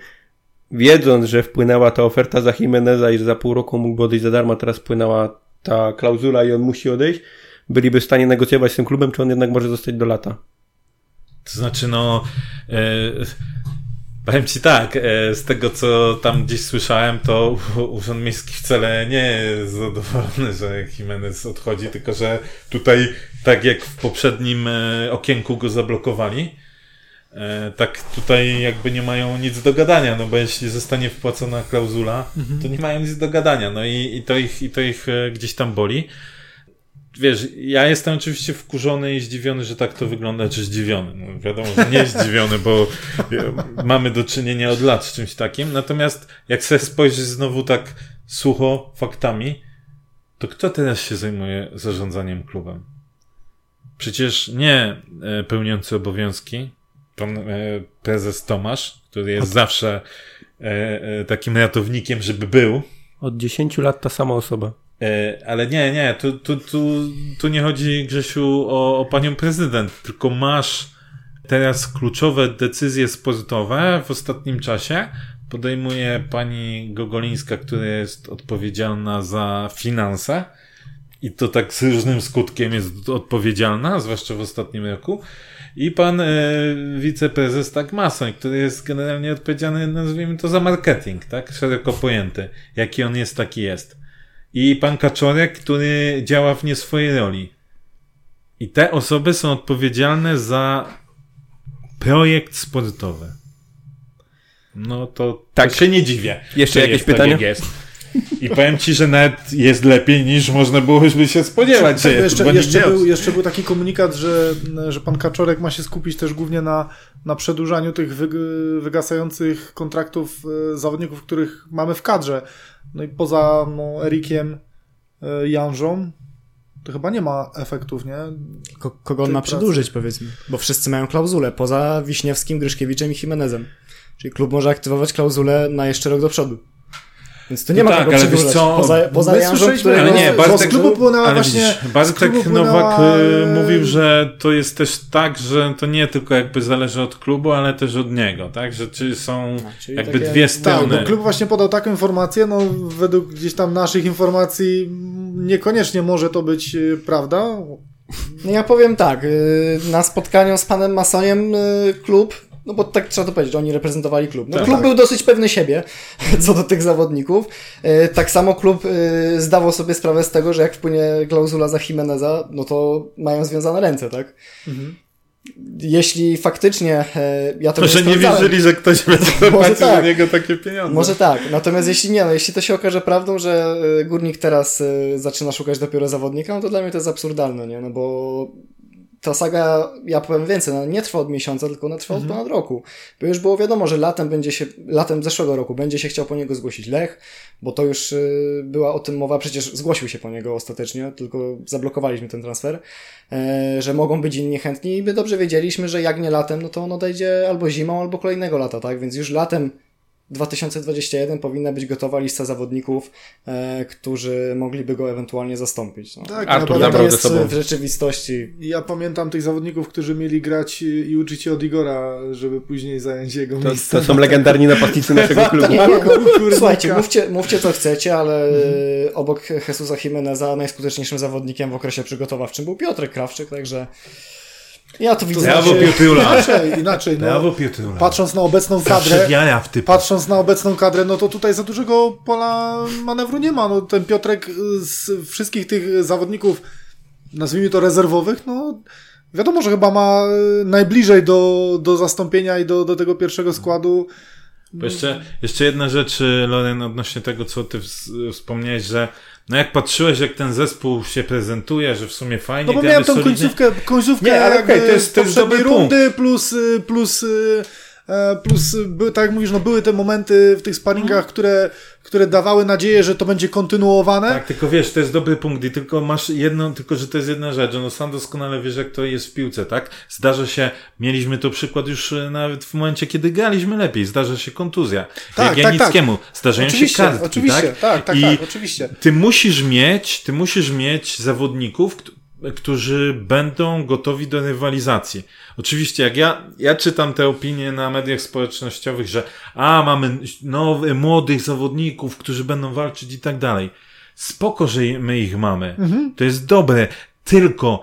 wiedząc, że wpłynęła ta oferta za Jimeneza i że za pół roku mógłby odejść za darmo, teraz wpłynęła ta klauzula i on musi odejść, byliby w stanie negocjować z tym klubem, czy on jednak może zostać do lata. To znaczy, no. E, powiem ci tak, e, z tego co tam gdzieś słyszałem, to Urząd Miejski wcale nie jest zadowolony, że Jimenez odchodzi, tylko że tutaj, tak jak w poprzednim e, okienku go zablokowali, tak tutaj jakby nie mają nic do gadania, no bo jeśli zostanie wpłacona klauzula, mhm. to nie mają nic do gadania, no i, i, to, ich, i to ich e, gdzieś tam boli. Wiesz, ja jestem oczywiście wkurzony i zdziwiony, że tak to wygląda, czy zdziwiony. No wiadomo, że nie zdziwiony, bo mamy do czynienia od lat z czymś takim. Natomiast jak sobie spojrzysz znowu tak sucho faktami, to kto teraz się zajmuje zarządzaniem klubem? Przecież nie e, pełniący obowiązki, pan e, prezes Tomasz, który jest Od... zawsze e, e, takim ratownikiem, żeby był. Od 10 lat ta sama osoba. Ale nie, nie, tu, tu, tu, tu nie chodzi, Grzesiu, o, o panią prezydent, tylko masz teraz kluczowe decyzje sportowe w ostatnim czasie. Podejmuje pani Gogolińska, która jest odpowiedzialna za finanse. I to tak z różnym skutkiem jest odpowiedzialna, zwłaszcza w ostatnim roku. I pan e, wiceprezes tak Mason, który jest generalnie odpowiedzialny, nazwijmy to, za marketing, tak? Szeroko pojęty. Jaki on jest, taki jest. I pan Kaczorek, który działa w nie swojej roli. I te osoby są odpowiedzialne za projekt sportowy. No to, tak. to się nie dziwię. Jeszcze jakieś pytania? Tak jest. I powiem ci, że nawet jest lepiej niż można byłoby się spodziewać. Że jeszcze, jeszcze, był, jeszcze był taki komunikat, że, że pan Kaczorek ma się skupić też głównie na, na przedłużaniu tych wygasających kontraktów e, zawodników, których mamy w kadrze. No i poza no, Erikiem e, Janżą, to chyba nie ma efektów, nie? Ko kogo on ma pracy. przedłużyć, powiedzmy? Bo wszyscy mają klauzulę, poza Wiśniewskim, Gryszkiewiczem i Jimenezem. Czyli klub może aktywować klauzulę na jeszcze rok do przodu. Więc to nie No ma tak, ale wiesz co, poza poza my Janżą, słyszeliśmy- którego... Ale nie, Bartek- z klubu płynęła Ale właśnie... widzisz, Bartek klubu Nowak płynęła, y, mówił, że to jest też tak, że to nie tylko jakby zależy od klubu, ale też od niego, tak? Że czy są czyli jakby takie- dwie Tak, strony. bo klub właśnie podał taką informację, no według gdzieś tam naszych informacji niekoniecznie może to być e, prawda. No ja powiem tak, y, na spotkaniu z panem Masoniem y, klub, no bo tak trzeba to powiedzieć, oni reprezentowali klub. No Tak. klub Tak. był dosyć pewny siebie co do tych zawodników. Y, Tak samo klub y, zdawał sobie sprawę z tego, że jak wpłynie klauzula za Jimeneza, no to mają związane ręce, tak? Jeśli faktycznie, e, ja to Może nie wierzyli, że ktoś będzie płacił za tak. niego takie pieniądze. Może tak, natomiast jeśli nie, no jeśli to się okaże prawdą, że Górnik teraz zaczyna szukać dopiero zawodnika, no to dla mnie to jest absurdalne, nie? No bo ta saga, ja powiem więcej, no nie trwa od miesiąca, tylko ona trwa od ponad roku. Bo już było wiadomo, że latem będzie się, latem zeszłego roku będzie się chciał po niego zgłosić Lech, bo to już y, była o tym mowa, przecież zgłosił się po niego ostatecznie, tylko zablokowaliśmy ten transfer, e, że mogą być inni chętni i my dobrze wiedzieliśmy, że jak nie latem, no to on odejdzie albo zimą, albo kolejnego lata, tak? Więc już latem 2021 powinna być gotowa lista zawodników, e, którzy mogliby go ewentualnie zastąpić. No. Tak, Artur ja, Ale to zabrał ze jest sobą. w rzeczywistości ja pamiętam tych zawodników, którzy mieli grać i uczyć się od Igora, żeby później zająć jego To, miejsce. to są legendarni napastnicy naszego klubu. Nie, nie, no, Kurnika. słuchajcie, mówcie, mówcie co chcecie, ale e, obok Jesusa Jimeneza najskuteczniejszym zawodnikiem w okresie przygotowawczym był Piotrek Krawczyk, także ja to widzę. Że- Piotula. Inaczej, inaczej. No, Piotula. patrząc na obecną kadrę, w typu. patrząc na obecną kadrę, no to tutaj za dużego pola manewru nie ma. No, ten Piotrek y, z wszystkich tych zawodników, nazwijmy to rezerwowych, no wiadomo, że chyba ma y, najbliżej do, do zastąpienia i do, do tego pierwszego składu. Bo jeszcze, jeszcze jedna rzecz, y, Loren, odnośnie tego, co ty ws- wspomniałeś, że no jak patrzyłeś, jak ten zespół się prezentuje, że w sumie fajnie No bo miałem tą solidnie. końcówkę, końcówkę Nie, ale okej, to jest- to jest poprzedniej dobry rundy, plus, y, plus, y, e, plus y, by, tak jak mówisz, no były te momenty w tych sparingach, które, które dawały nadzieję, że to będzie kontynuowane. Tak, tylko wiesz, to jest dobry punkt i tylko masz jedną, tylko że to jest jedna rzecz, no sam doskonale wiesz, jak to jest w piłce, tak? Zdarza się, mieliśmy to przykład już e, nawet w momencie, kiedy graliśmy lepiej, zdarza się kontuzja. Tak, jak tak, Janickiemu, zdarzają się Oczywiście, kartki, oczywiście, tak? tak, tak, I tak, oczywiście. ty musisz mieć, ty musisz mieć zawodników, którzy będą gotowi do rywalizacji. Oczywiście, jak ja, ja czytam te opinie na mediach społecznościowych, że a, mamy nowych, młodych zawodników, którzy będą walczyć i tak dalej. Spoko, że my ich mamy. To jest dobre. Tylko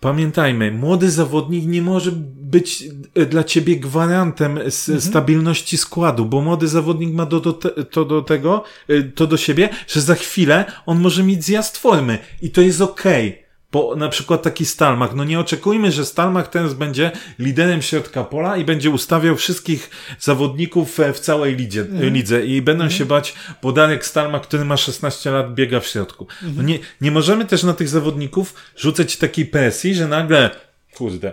pamiętajmy, młody zawodnik nie może być e, dla ciebie gwarantem s- stabilności składu, bo młody zawodnik ma do, do te, to do tego, e, to do siebie, że za chwilę on może mieć zjazd formy i to jest okej. Bo na przykład taki Stalmach, no nie oczekujmy, że Stalmach teraz będzie liderem środka pola i będzie ustawiał wszystkich zawodników e, w całej lidzie, lidze. I będą się bać, bo Darek Stalmach, który ma 16 lat, biega w środku. No nie, nie możemy też na tych zawodników rzucać takiej presji, że nagle, kurde,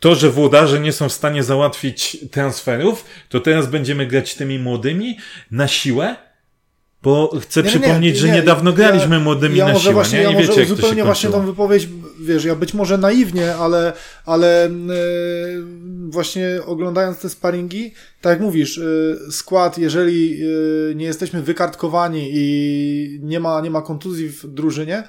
to, że włodarze nie są w stanie załatwić transferów, to teraz będziemy grać tymi młodymi na siłę, bo chcę Nie, nie, przypomnieć, że nie, niedawno ja- graliśmy młodymi ja na może siłę, właśnie, nie? Ja I może wiecie, jak to się zupełnie właśnie kończyło. tą wypowiedź, wiesz, ja być może naiwnie, ale, ale e, właśnie oglądając te sparingi, tak jak mówisz, e, skład, jeżeli e, nie jesteśmy wykartkowani i nie ma, nie ma kontuzji w drużynie,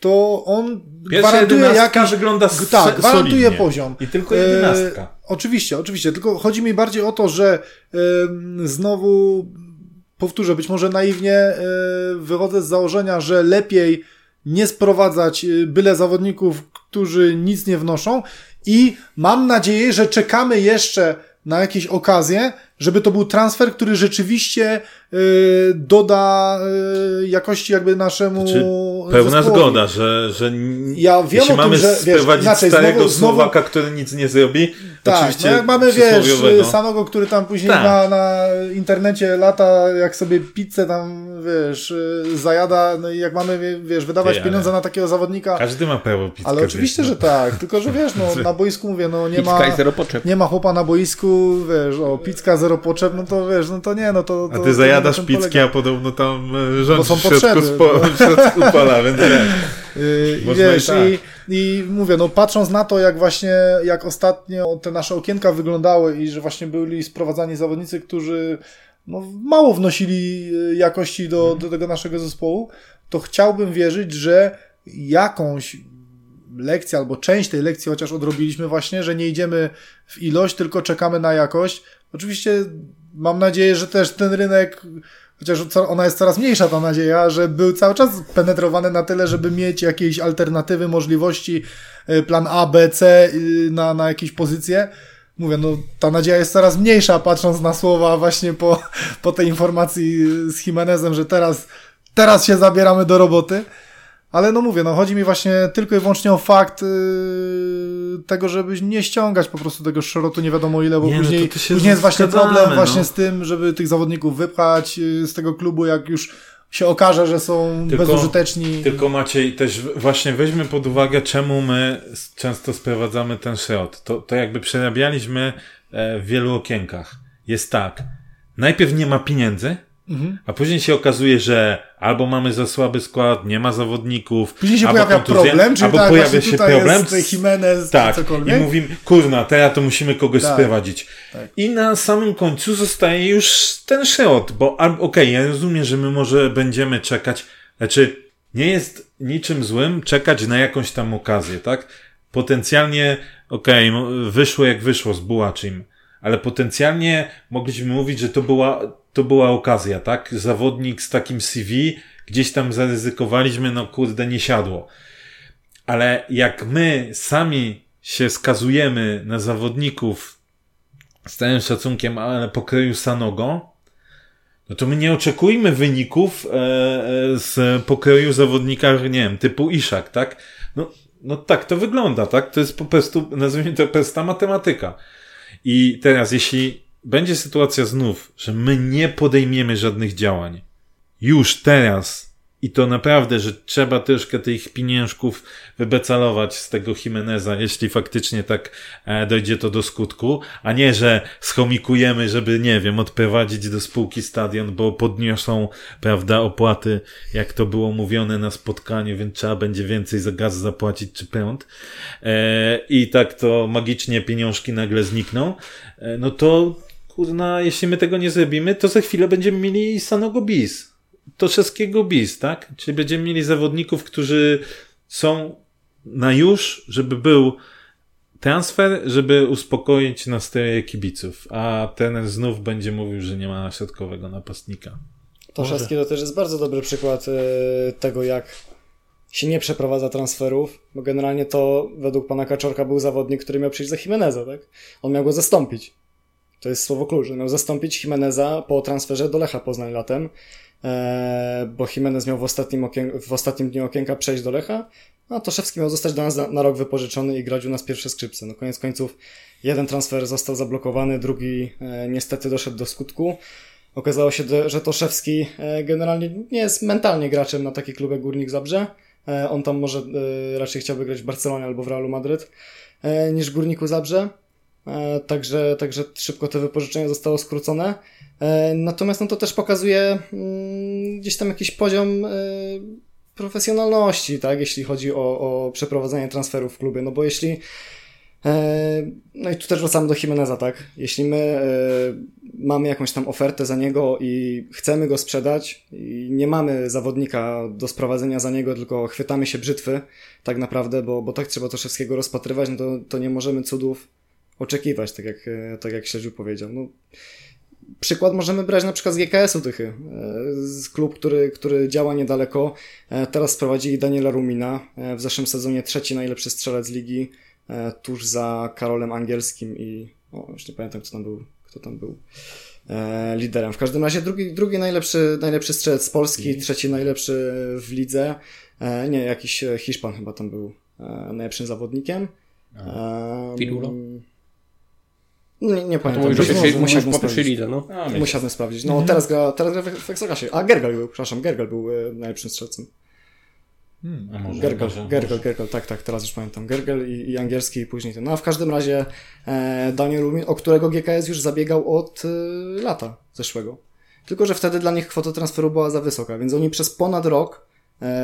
to on Pierwsza gwarantuje jakiś... wygląda s- Tak, gwarantuje solidnie. poziom. I tylko E, jedenastka. oczywiście, oczywiście, tylko chodzi mi bardziej o to, że e, znowu powtórzę, być może naiwnie e, wychodzę z założenia, że lepiej nie sprowadzać e, byle zawodników, którzy nic nie wnoszą i mam nadzieję, że czekamy jeszcze na jakieś okazje, żeby to był transfer, który rzeczywiście e, doda e, jakości jakby naszemu Czy pełna zespołowi. zgoda, że, że Ja wiem jeśli o tym, mamy że, wiesz, sprowadzić inaczej, starego znowu- znowu- Słowaka, który nic nie zrobi, Tak, Oczywiście no jak mamy, wiesz, przysłowiowego. Sanogo, który tam później Tak. na, na internecie lata, jak sobie pizzę tam, wiesz, zajada, no i jak mamy, wiesz, wydawać pieniądze na takiego zawodnika, Każdy ma prawo pizzkę ale oczywiście, zjeść, że tak, tylko że wiesz, no na boisku mówię, no nie ma, nie ma chłopa na boisku, wiesz, o, pizka, zero potrzeb, no to wiesz, no to nie, no to... A to ty to zajadasz pizzki, a podobno tam e, rząd są w środku, spo, no. w środku pola, więc. Yy, wiesz, i tak. i, i mówię, no patrząc na to, jak właśnie, jak ostatnio te nasze okienka wyglądały i że właśnie byli sprowadzani zawodnicy, którzy no, mało wnosili y, jakości do, do tego naszego zespołu, to chciałbym wierzyć, że jakąś lekcję albo część tej lekcji chociaż odrobiliśmy właśnie, że nie idziemy w ilość, tylko czekamy na jakość. Oczywiście mam nadzieję, że też ten rynek, chociaż ona jest coraz mniejsza ta nadzieja, że był cały czas penetrowany na tyle, żeby mieć jakieś alternatywy, możliwości, y, plan A, B, C y, na, na jakieś pozycje. Mówię, no ta nadzieja jest coraz mniejsza, patrząc na słowa właśnie po, po tej informacji z Jimenezem, że teraz, teraz się zabieramy do roboty. Ale no mówię, no chodzi mi właśnie tylko i wyłącznie o fakt yy, tego, żeby nie ściągać po prostu tego szrotu nie wiadomo ile, bo Nie, no później, się później jest właśnie problem no. właśnie z tym, żeby tych zawodników wypchać yy, z tego klubu, jak już się okaże, że są Tylko- bezużyteczni. Tylko Maciej, też właśnie weźmy pod uwagę, czemu my często sprowadzamy ten środ. To, to jakby przerabialiśmy e, w wielu okienkach. Jest tak, najpierw nie ma pieniędzy, Mhm. a później się okazuje, że albo mamy za słaby skład, nie ma zawodników, Później się albo pojawia problem, czyli albo tak, pojawia się problem. jest Jimenez, tak, cokolwiek. i mówimy, kurna, teraz to musimy kogoś Tak, sprowadzić. tak. I na samym końcu zostaje już ten środ, bo albo- okej, ja rozumiem, że my może będziemy czekać, znaczy nie jest niczym złym czekać na jakąś tam okazję, tak? Potencjalnie, okej, mo- wyszło jak wyszło z Bułaczym, ale potencjalnie mogliśmy mówić, że to była, to była okazja, tak? Zawodnik z takim CV, gdzieś tam zaryzykowaliśmy, no kurde, nie siadło. Ale jak my sami się skazujemy na zawodników z całym szacunkiem, ale pokroju Sanogo, no to my nie oczekujmy wyników e, e, z pokroju zawodnika, nie wiem, typu Iszak, tak? No, no tak to wygląda, tak? To jest po prostu, nazwijmy to prosta matematyka. I teraz, jeśli będzie sytuacja znów, że my nie podejmiemy żadnych działań, już teraz, i to naprawdę, że trzeba troszkę tych pieniążków wybecalować z tego Jimeneza, jeśli faktycznie tak e, dojdzie to do skutku, a nie, że schomikujemy, żeby, nie wiem, odprowadzić do spółki stadion, bo podniosą, prawda, opłaty, jak to było mówione na spotkaniu, więc trzeba będzie więcej za gaz zapłacić czy prąd. E, I tak to magicznie pieniążki nagle znikną, e, no to, kurna, jeśli my tego nie zrobimy, to za chwilę będziemy mieli Sanogo Bis. Toszewskiego bis, tak? Czyli będziemy mieli zawodników, którzy są na już, żeby był transfer, żeby uspokoić nastroje kibiców, a trener znów będzie mówił, że nie ma środkowego napastnika. Toszewski to też jest bardzo dobry przykład e, tego, jak się nie przeprowadza transferów, bo generalnie to według pana Kaczorka był zawodnik, który miał przyjść za Jimeneza, tak? On miał go zastąpić. To jest słowo klucz. Miał zastąpić Jimeneza po transferze do Lecha Poznań latem, e, bo Jimenez miał w ostatnim, w ostatnim dniu okienka przejść do Lecha, a Toszewski miał zostać do nas na, na rok wypożyczony i grać u nas pierwsze skrzypce. No koniec końców jeden transfer został zablokowany, drugi e, niestety doszedł do skutku. Okazało się, że- Toszewski e, generalnie nie jest mentalnie graczem na taki klub jak Górnik Zabrze. On tam może raczej chciałby grać w Barcelonie albo w Realu Madryt niż w Górniku Zabrze. E, Także, także szybko to wypożyczenie zostało skrócone. E, Natomiast no to też pokazuje mm, gdzieś tam jakiś poziom e, profesjonalności, tak, jeśli chodzi o, o przeprowadzanie transferów w klubie. No bo jeśli No i tu też wracamy do Jimeneza, tak? Jeśli my mamy jakąś tam ofertę za niego i chcemy go sprzedać i nie mamy zawodnika do sprowadzenia za niego, tylko chwytamy się brzytwy tak naprawdę, bo, bo tak trzeba Toszewskiego rozpatrywać, no to, to nie możemy cudów oczekiwać, tak jak, e, tak jak Śledziu powiedział. No, przykład możemy brać na przykład z GKS-u Tychy, e, z klub, który, który działa niedaleko. E, Teraz sprowadzili Daniela Rumina, w zeszłym sezonie trzeci najlepszy strzelec ligi, tuż za Karolem Angielskim i o, już nie pamiętam kto tam był, kto tam był liderem. W każdym razie drugi, drugi najlepszy, najlepszy strzelec z Polski, trzeci najlepszy w lidze. Nie, jakiś Hiszpan chyba tam był najlepszym zawodnikiem. Pirulo? Nie, nie To pamiętam. pierwszej sprawdzić. lidze, no. A, Musiałbym sprawdzić. No teraz gra, teraz gra w, Ekstraklasie. A Gergal był, przepraszam, Gergal był e, najlepszym strzelcem. A może, Gergal, może, Gergal, Gergal, tak, tak, teraz już pamiętam. Gergal i, i angielski i później ten. No a w każdym razie e, Daniel Rumin, o którego GKS już zabiegał od e, lata zeszłego. Tylko, że wtedy dla nich kwota transferu była za wysoka, więc oni przez ponad rok,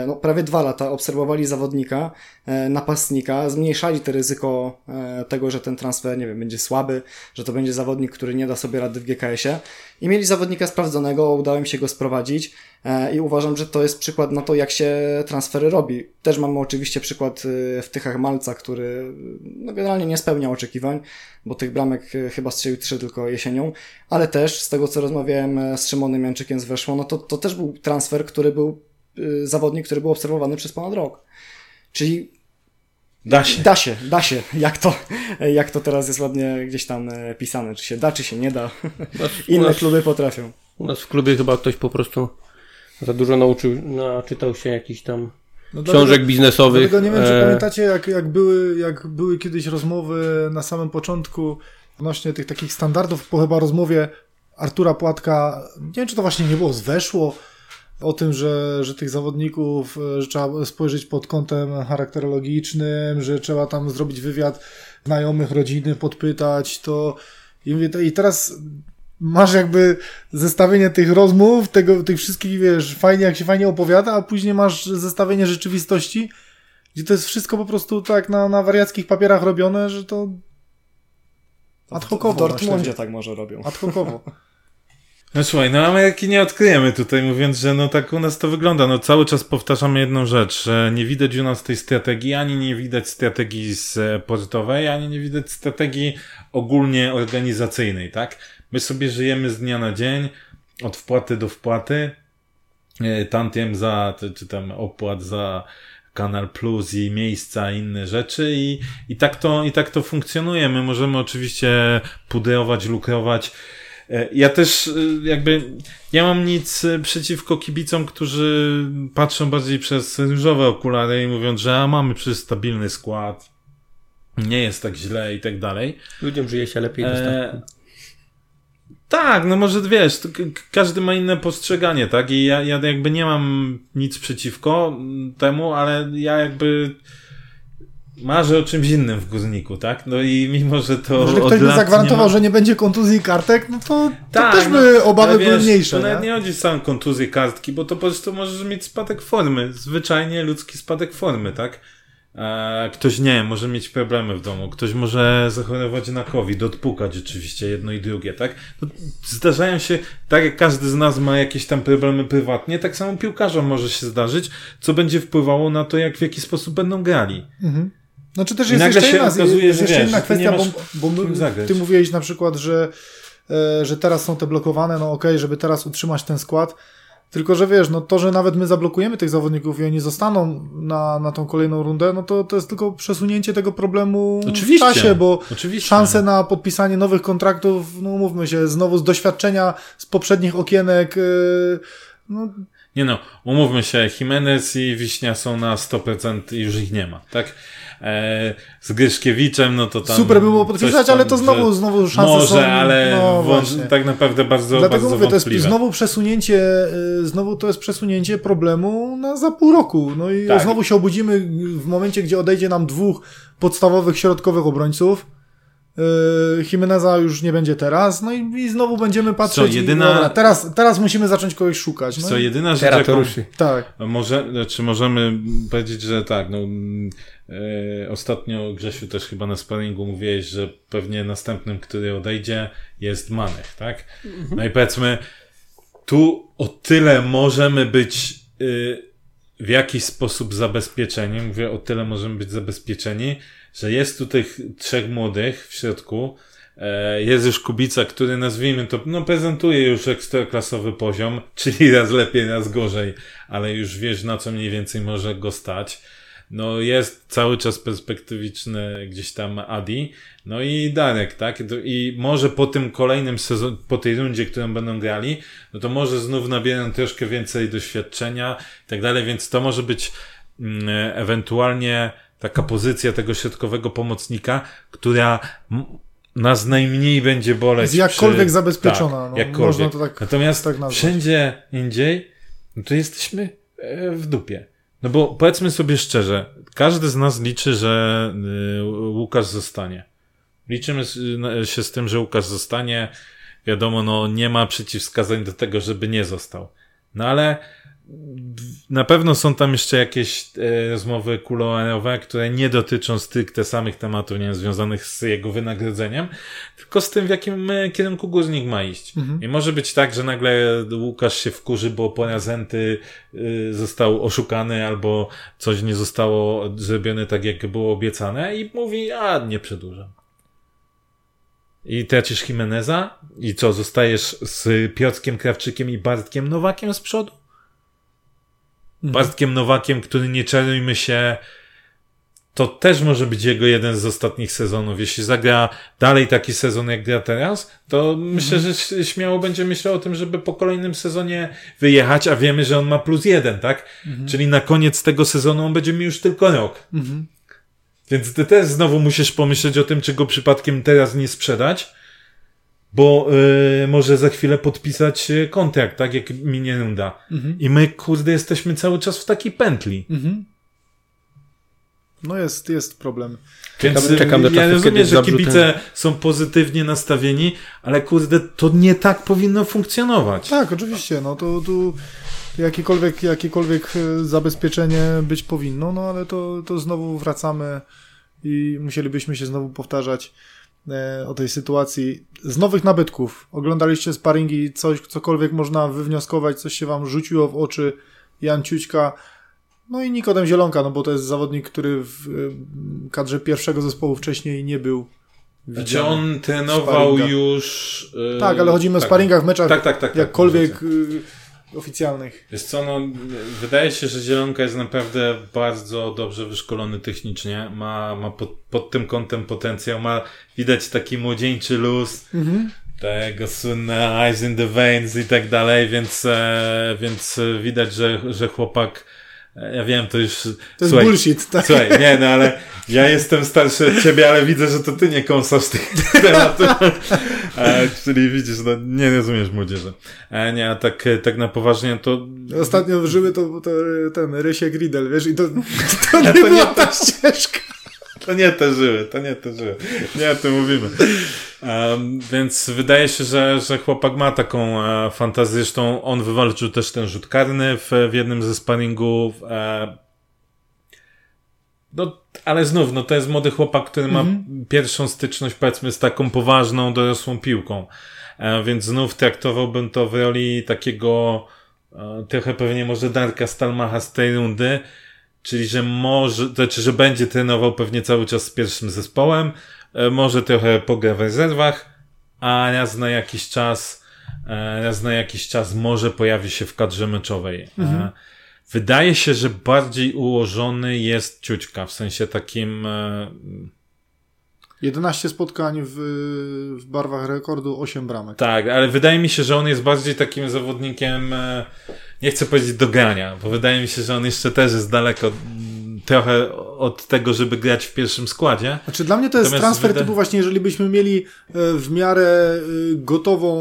no prawie dwa lata obserwowali zawodnika, e, napastnika, zmniejszali to ryzyko e, tego, że ten transfer, nie wiem, będzie słaby, że to będzie zawodnik, który nie da sobie rady w GKS-ie i mieli zawodnika sprawdzonego, udało im się go sprowadzić e, i uważam, że to jest przykład na to, jak się transfery robi. Też mamy oczywiście przykład e, w Tychach Malca, który no, generalnie nie spełnia oczekiwań, bo tych bramek e, chyba strzelił trzy tylko jesienią, ale też z tego, co rozmawiałem e, z Szymonem Janczykiem z Weszło, no to, to też był transfer, który był e, zawodnik, który był obserwowany przez ponad rok. Czyli Da się. da się, da się, jak to, jak to teraz jest ładnie gdzieś tam e, pisane, czy się da, czy się nie da. Nas, Inne nas, kluby potrafią. u nas w klubie chyba ktoś po prostu za dużo nauczył, naczytał się jakichś tam No książek dlatego- biznesowych. Dlatego nie wiem, czy e, pamiętacie, jak, jak, były, jak były kiedyś rozmowy na samym początku odnośnie tych takich standardów, po chyba rozmowie Artura Płatka, nie wiem, czy to właśnie nie było zweszło, o tym, że, że tych zawodników, e, że trzeba spojrzeć pod kątem charakterologicznym, że trzeba tam zrobić wywiad znajomych, rodziny, podpytać, to i, mówię, i teraz masz jakby zestawienie tych rozmów, tego, tych wszystkich, wiesz, fajnie, jak się fajnie opowiada, a później masz zestawienie rzeczywistości, gdzie to jest wszystko po prostu tak na, na wariackich papierach robione, że to ad hocowo. W Dortmundzie tak może robią. Ad hocowo. No słuchaj, no Ameryki nie odkryjemy tutaj, mówiąc, że no tak u nas to wygląda. No cały czas powtarzamy jedną rzecz, nie widać u nas tej strategii, ani nie widać strategii sportowej, ani nie widać strategii ogólnie organizacyjnej, tak? My sobie żyjemy z dnia na dzień, od wpłaty do wpłaty, e, tantiem za, czy tam opłat za Kanal Plus i miejsca, inne rzeczy i, i, tak to, i tak to funkcjonuje. My możemy oczywiście puderować, lukrować. E, Ja też e, jakby nie mam nic e, przeciwko kibicom, którzy patrzą bardziej przez różowe okulary i mówią, że a mamy przecież stabilny skład, nie jest tak źle i tak dalej. Ludziom żyje się lepiej. E, tak, no może wiesz, każdy ma inne postrzeganie, tak? I ja, ja jakby nie mam nic przeciwko temu, ale ja jakby marzę o czymś innym w górniku, tak? No i mimo, że to. Jeżeli ktoś by zagwarantował, nie ma... że nie będzie kontuzji kartek, no to, to Tak, też no, by obawy ale były mniejsze. To nawet nie? nie chodzi o samą kontuzję kartki, bo to po prostu możesz mieć spadek formy. Zwyczajnie ludzki spadek formy, tak? E, Ktoś nie, może mieć problemy w domu, ktoś może zachorować na COVID, odpukać oczywiście jedno i drugie, tak? No, zdarzają się, tak jak każdy z nas ma jakieś tam problemy prywatnie, tak samo piłkarzom może się zdarzyć, co będzie wpływało na to, jak w jaki sposób będą grali. Znaczy też I jest jeszcze inna, okazuje, jest jeszcze wiesz, inna kwestia, bo, bo my, ty mówiłeś na przykład, że, e, że teraz są te blokowane, no okej, żeby teraz utrzymać ten skład, tylko że wiesz, no to, że nawet my zablokujemy tych zawodników i oni zostaną na, na tą kolejną rundę, no to, to jest tylko przesunięcie tego problemu Oczywiście, w czasie, bo oczywiście. szanse na podpisanie nowych kontraktów, no mówmy się, znowu z doświadczenia z poprzednich okienek, e, no Nie no, umówmy się, Jimenez i Wiśnia są na 100% i już ich nie ma, tak? E, z Gryszkiewiczem, no to tam... super by było podpisać, tam, ale to znowu, znowu szanse Może, są... ale no, właśnie. tak naprawdę bardzo, Dlatego bardzo mówię, to jest wątpliwe. znowu przesunięcie, y, znowu to jest przesunięcie problemu na za pół roku. No i Tak. znowu się obudzimy w momencie, gdzie odejdzie nam dwóch podstawowych środkowych obrońców. Yy, Jimeneza już nie będzie teraz, no i, i znowu będziemy patrzeć. jedyna- I, dobra, teraz, teraz musimy zacząć kogoś szukać. No Co, i, jedyna rzecz, jaką, ruszy. tak. może, czy możemy powiedzieć, że tak, no, e, ostatnio Grzesiu też chyba na sparingu mówiłeś, że pewnie następnym, który odejdzie jest Manech, tak? No i powiedzmy, tu o tyle możemy być y, w jakiś sposób zabezpieczeni, mówię o tyle możemy być zabezpieczeni, że jest tu tych trzech młodych w środku, e, jest już Kubica, który nazwijmy to, no prezentuje już ekstraklasowy poziom, czyli raz lepiej, raz gorzej, ale już wiesz na co mniej więcej może go stać. No jest cały czas perspektywiczny gdzieś tam Adi, no i Darek, tak? I może po tym kolejnym sezonie, po tej rundzie, którą będą grali, no to może znów nabierają troszkę więcej doświadczenia i tak dalej, więc to może być mm, ewentualnie taka pozycja tego środkowego pomocnika, która nas najmniej będzie boleć. Jest jakkolwiek przy... zabezpieczona. Tak, no, jakkolwiek. Można to tak, Natomiast tak wszędzie indziej, no to jesteśmy e, w dupie. No bo powiedzmy sobie szczerze, każdy z nas liczy, że y, Łukasz zostanie. Liczymy się z tym, że Łukasz zostanie. Wiadomo, no nie ma przeciwwskazań do tego, żeby nie został. No ale na pewno są tam jeszcze jakieś e, rozmowy kuloarowe, które nie dotyczą stricte samych tematów, nie wiem, związanych z jego wynagrodzeniem, tylko z tym, w jakim e, kierunku górnik ma iść. I może być tak, że nagle Łukasz się wkurzy, bo po raz enty, y, został oszukany albo coś nie zostało zrobione tak, jak było obiecane i mówi, a nie przedłużam. I tracisz Jimeneza i co, zostajesz z Piotrkiem Krawczykiem i Bartkiem Nowakiem z przodu? Bartkiem Nowakiem, który nie czarujmy się, to też może być jego jeden z ostatnich sezonów. Jeśli zagra dalej taki sezon, jak gra teraz, to myślę, że ś- śmiało będzie myślał o tym, żeby po kolejnym sezonie wyjechać, a wiemy, że on ma plus jeden, tak? Czyli na koniec tego sezonu on będzie miał już tylko rok. Więc ty też znowu musisz pomyśleć o tym, czy go przypadkiem teraz nie sprzedać, bo y, może za chwilę podpisać y, kontrakt, tak jak minie runda. I my, kurde, jesteśmy cały czas w takiej pętli. No jest, jest problem. Więc Czekam- czekam do ja czasu, rozumiem, kiedy że kibice są pozytywnie nastawieni, ale kurde, to nie tak powinno funkcjonować. Tak, oczywiście, no to tu jakiekolwiek, jakiekolwiek zabezpieczenie być powinno, no ale to, to znowu wracamy i musielibyśmy się znowu powtarzać o tej sytuacji. Z nowych nabytków, oglądaliście sparingi, coś, cokolwiek można wywnioskować, coś się wam rzuciło w oczy, Jan Ciućka, no i Nikodem Zielonka, no bo to jest zawodnik, który w e, kadrze pierwszego zespołu wcześniej nie był Znaczy widziany. on trenował już... y, Tak, ale chodzimy o tak. sparingach, w meczach Tak, tak, tak. tak, jakkolwiek możecie. Oficjalnych. Wiesz co, no, wydaje się, że Zielonka jest naprawdę bardzo dobrze wyszkolony technicznie, ma, ma pod, pod tym kątem potencjał, ma widać taki młodzieńczy luz, tego słynne eyes in the veins i tak dalej, więc, e, więc widać, że, że chłopak, ja wiem, to już... To jest bullshit, tak? Słuchaj, nie, no ale ja jestem starszy od ciebie, ale widzę, że to ty nie kąsasz tych tematów. E, czyli widzisz, no nie rozumiesz młodzieży. E, nie, a tak, tak na poważnie to... Ostatnio żyły to, to ten Rysie Gridel, wiesz, i to, to nie była ta ścieżka. To nie te żyły, to nie te żyły. Nie o tym mówimy. Um, więc wydaje się, że, że chłopak ma taką e, fantazję. Zresztą on wywalczył też ten rzut karny w, w jednym ze sparingów. E, no, ale znów, no to jest młody chłopak, który ma pierwszą styczność, powiedzmy, z taką poważną, dorosłą piłką. E, więc znów traktowałbym to w roli takiego e, trochę pewnie może Darka Stalmacha z tej rundy, czyli że może, to znaczy, że będzie trenował pewnie cały czas z pierwszym zespołem, e, może trochę pogra w rezerwach, a raz na jakiś czas, e, raz na jakiś czas może pojawi się w kadrze meczowej. E, Wydaje się, że bardziej ułożony jest Ciućka, w sensie takim, 11 spotkań w, w barwach rekordu, 8 bramek. tak, ale wydaje mi się, że on jest bardziej takim zawodnikiem, e, nie chcę powiedzieć do grania, bo wydaje mi się, że on jeszcze też jest daleko mm, trochę od tego, żeby grać w pierwszym składzie. Znaczy dla mnie to jest Natomiast transfer wyda- typu właśnie, jeżeli byśmy mieli e, w miarę e, gotową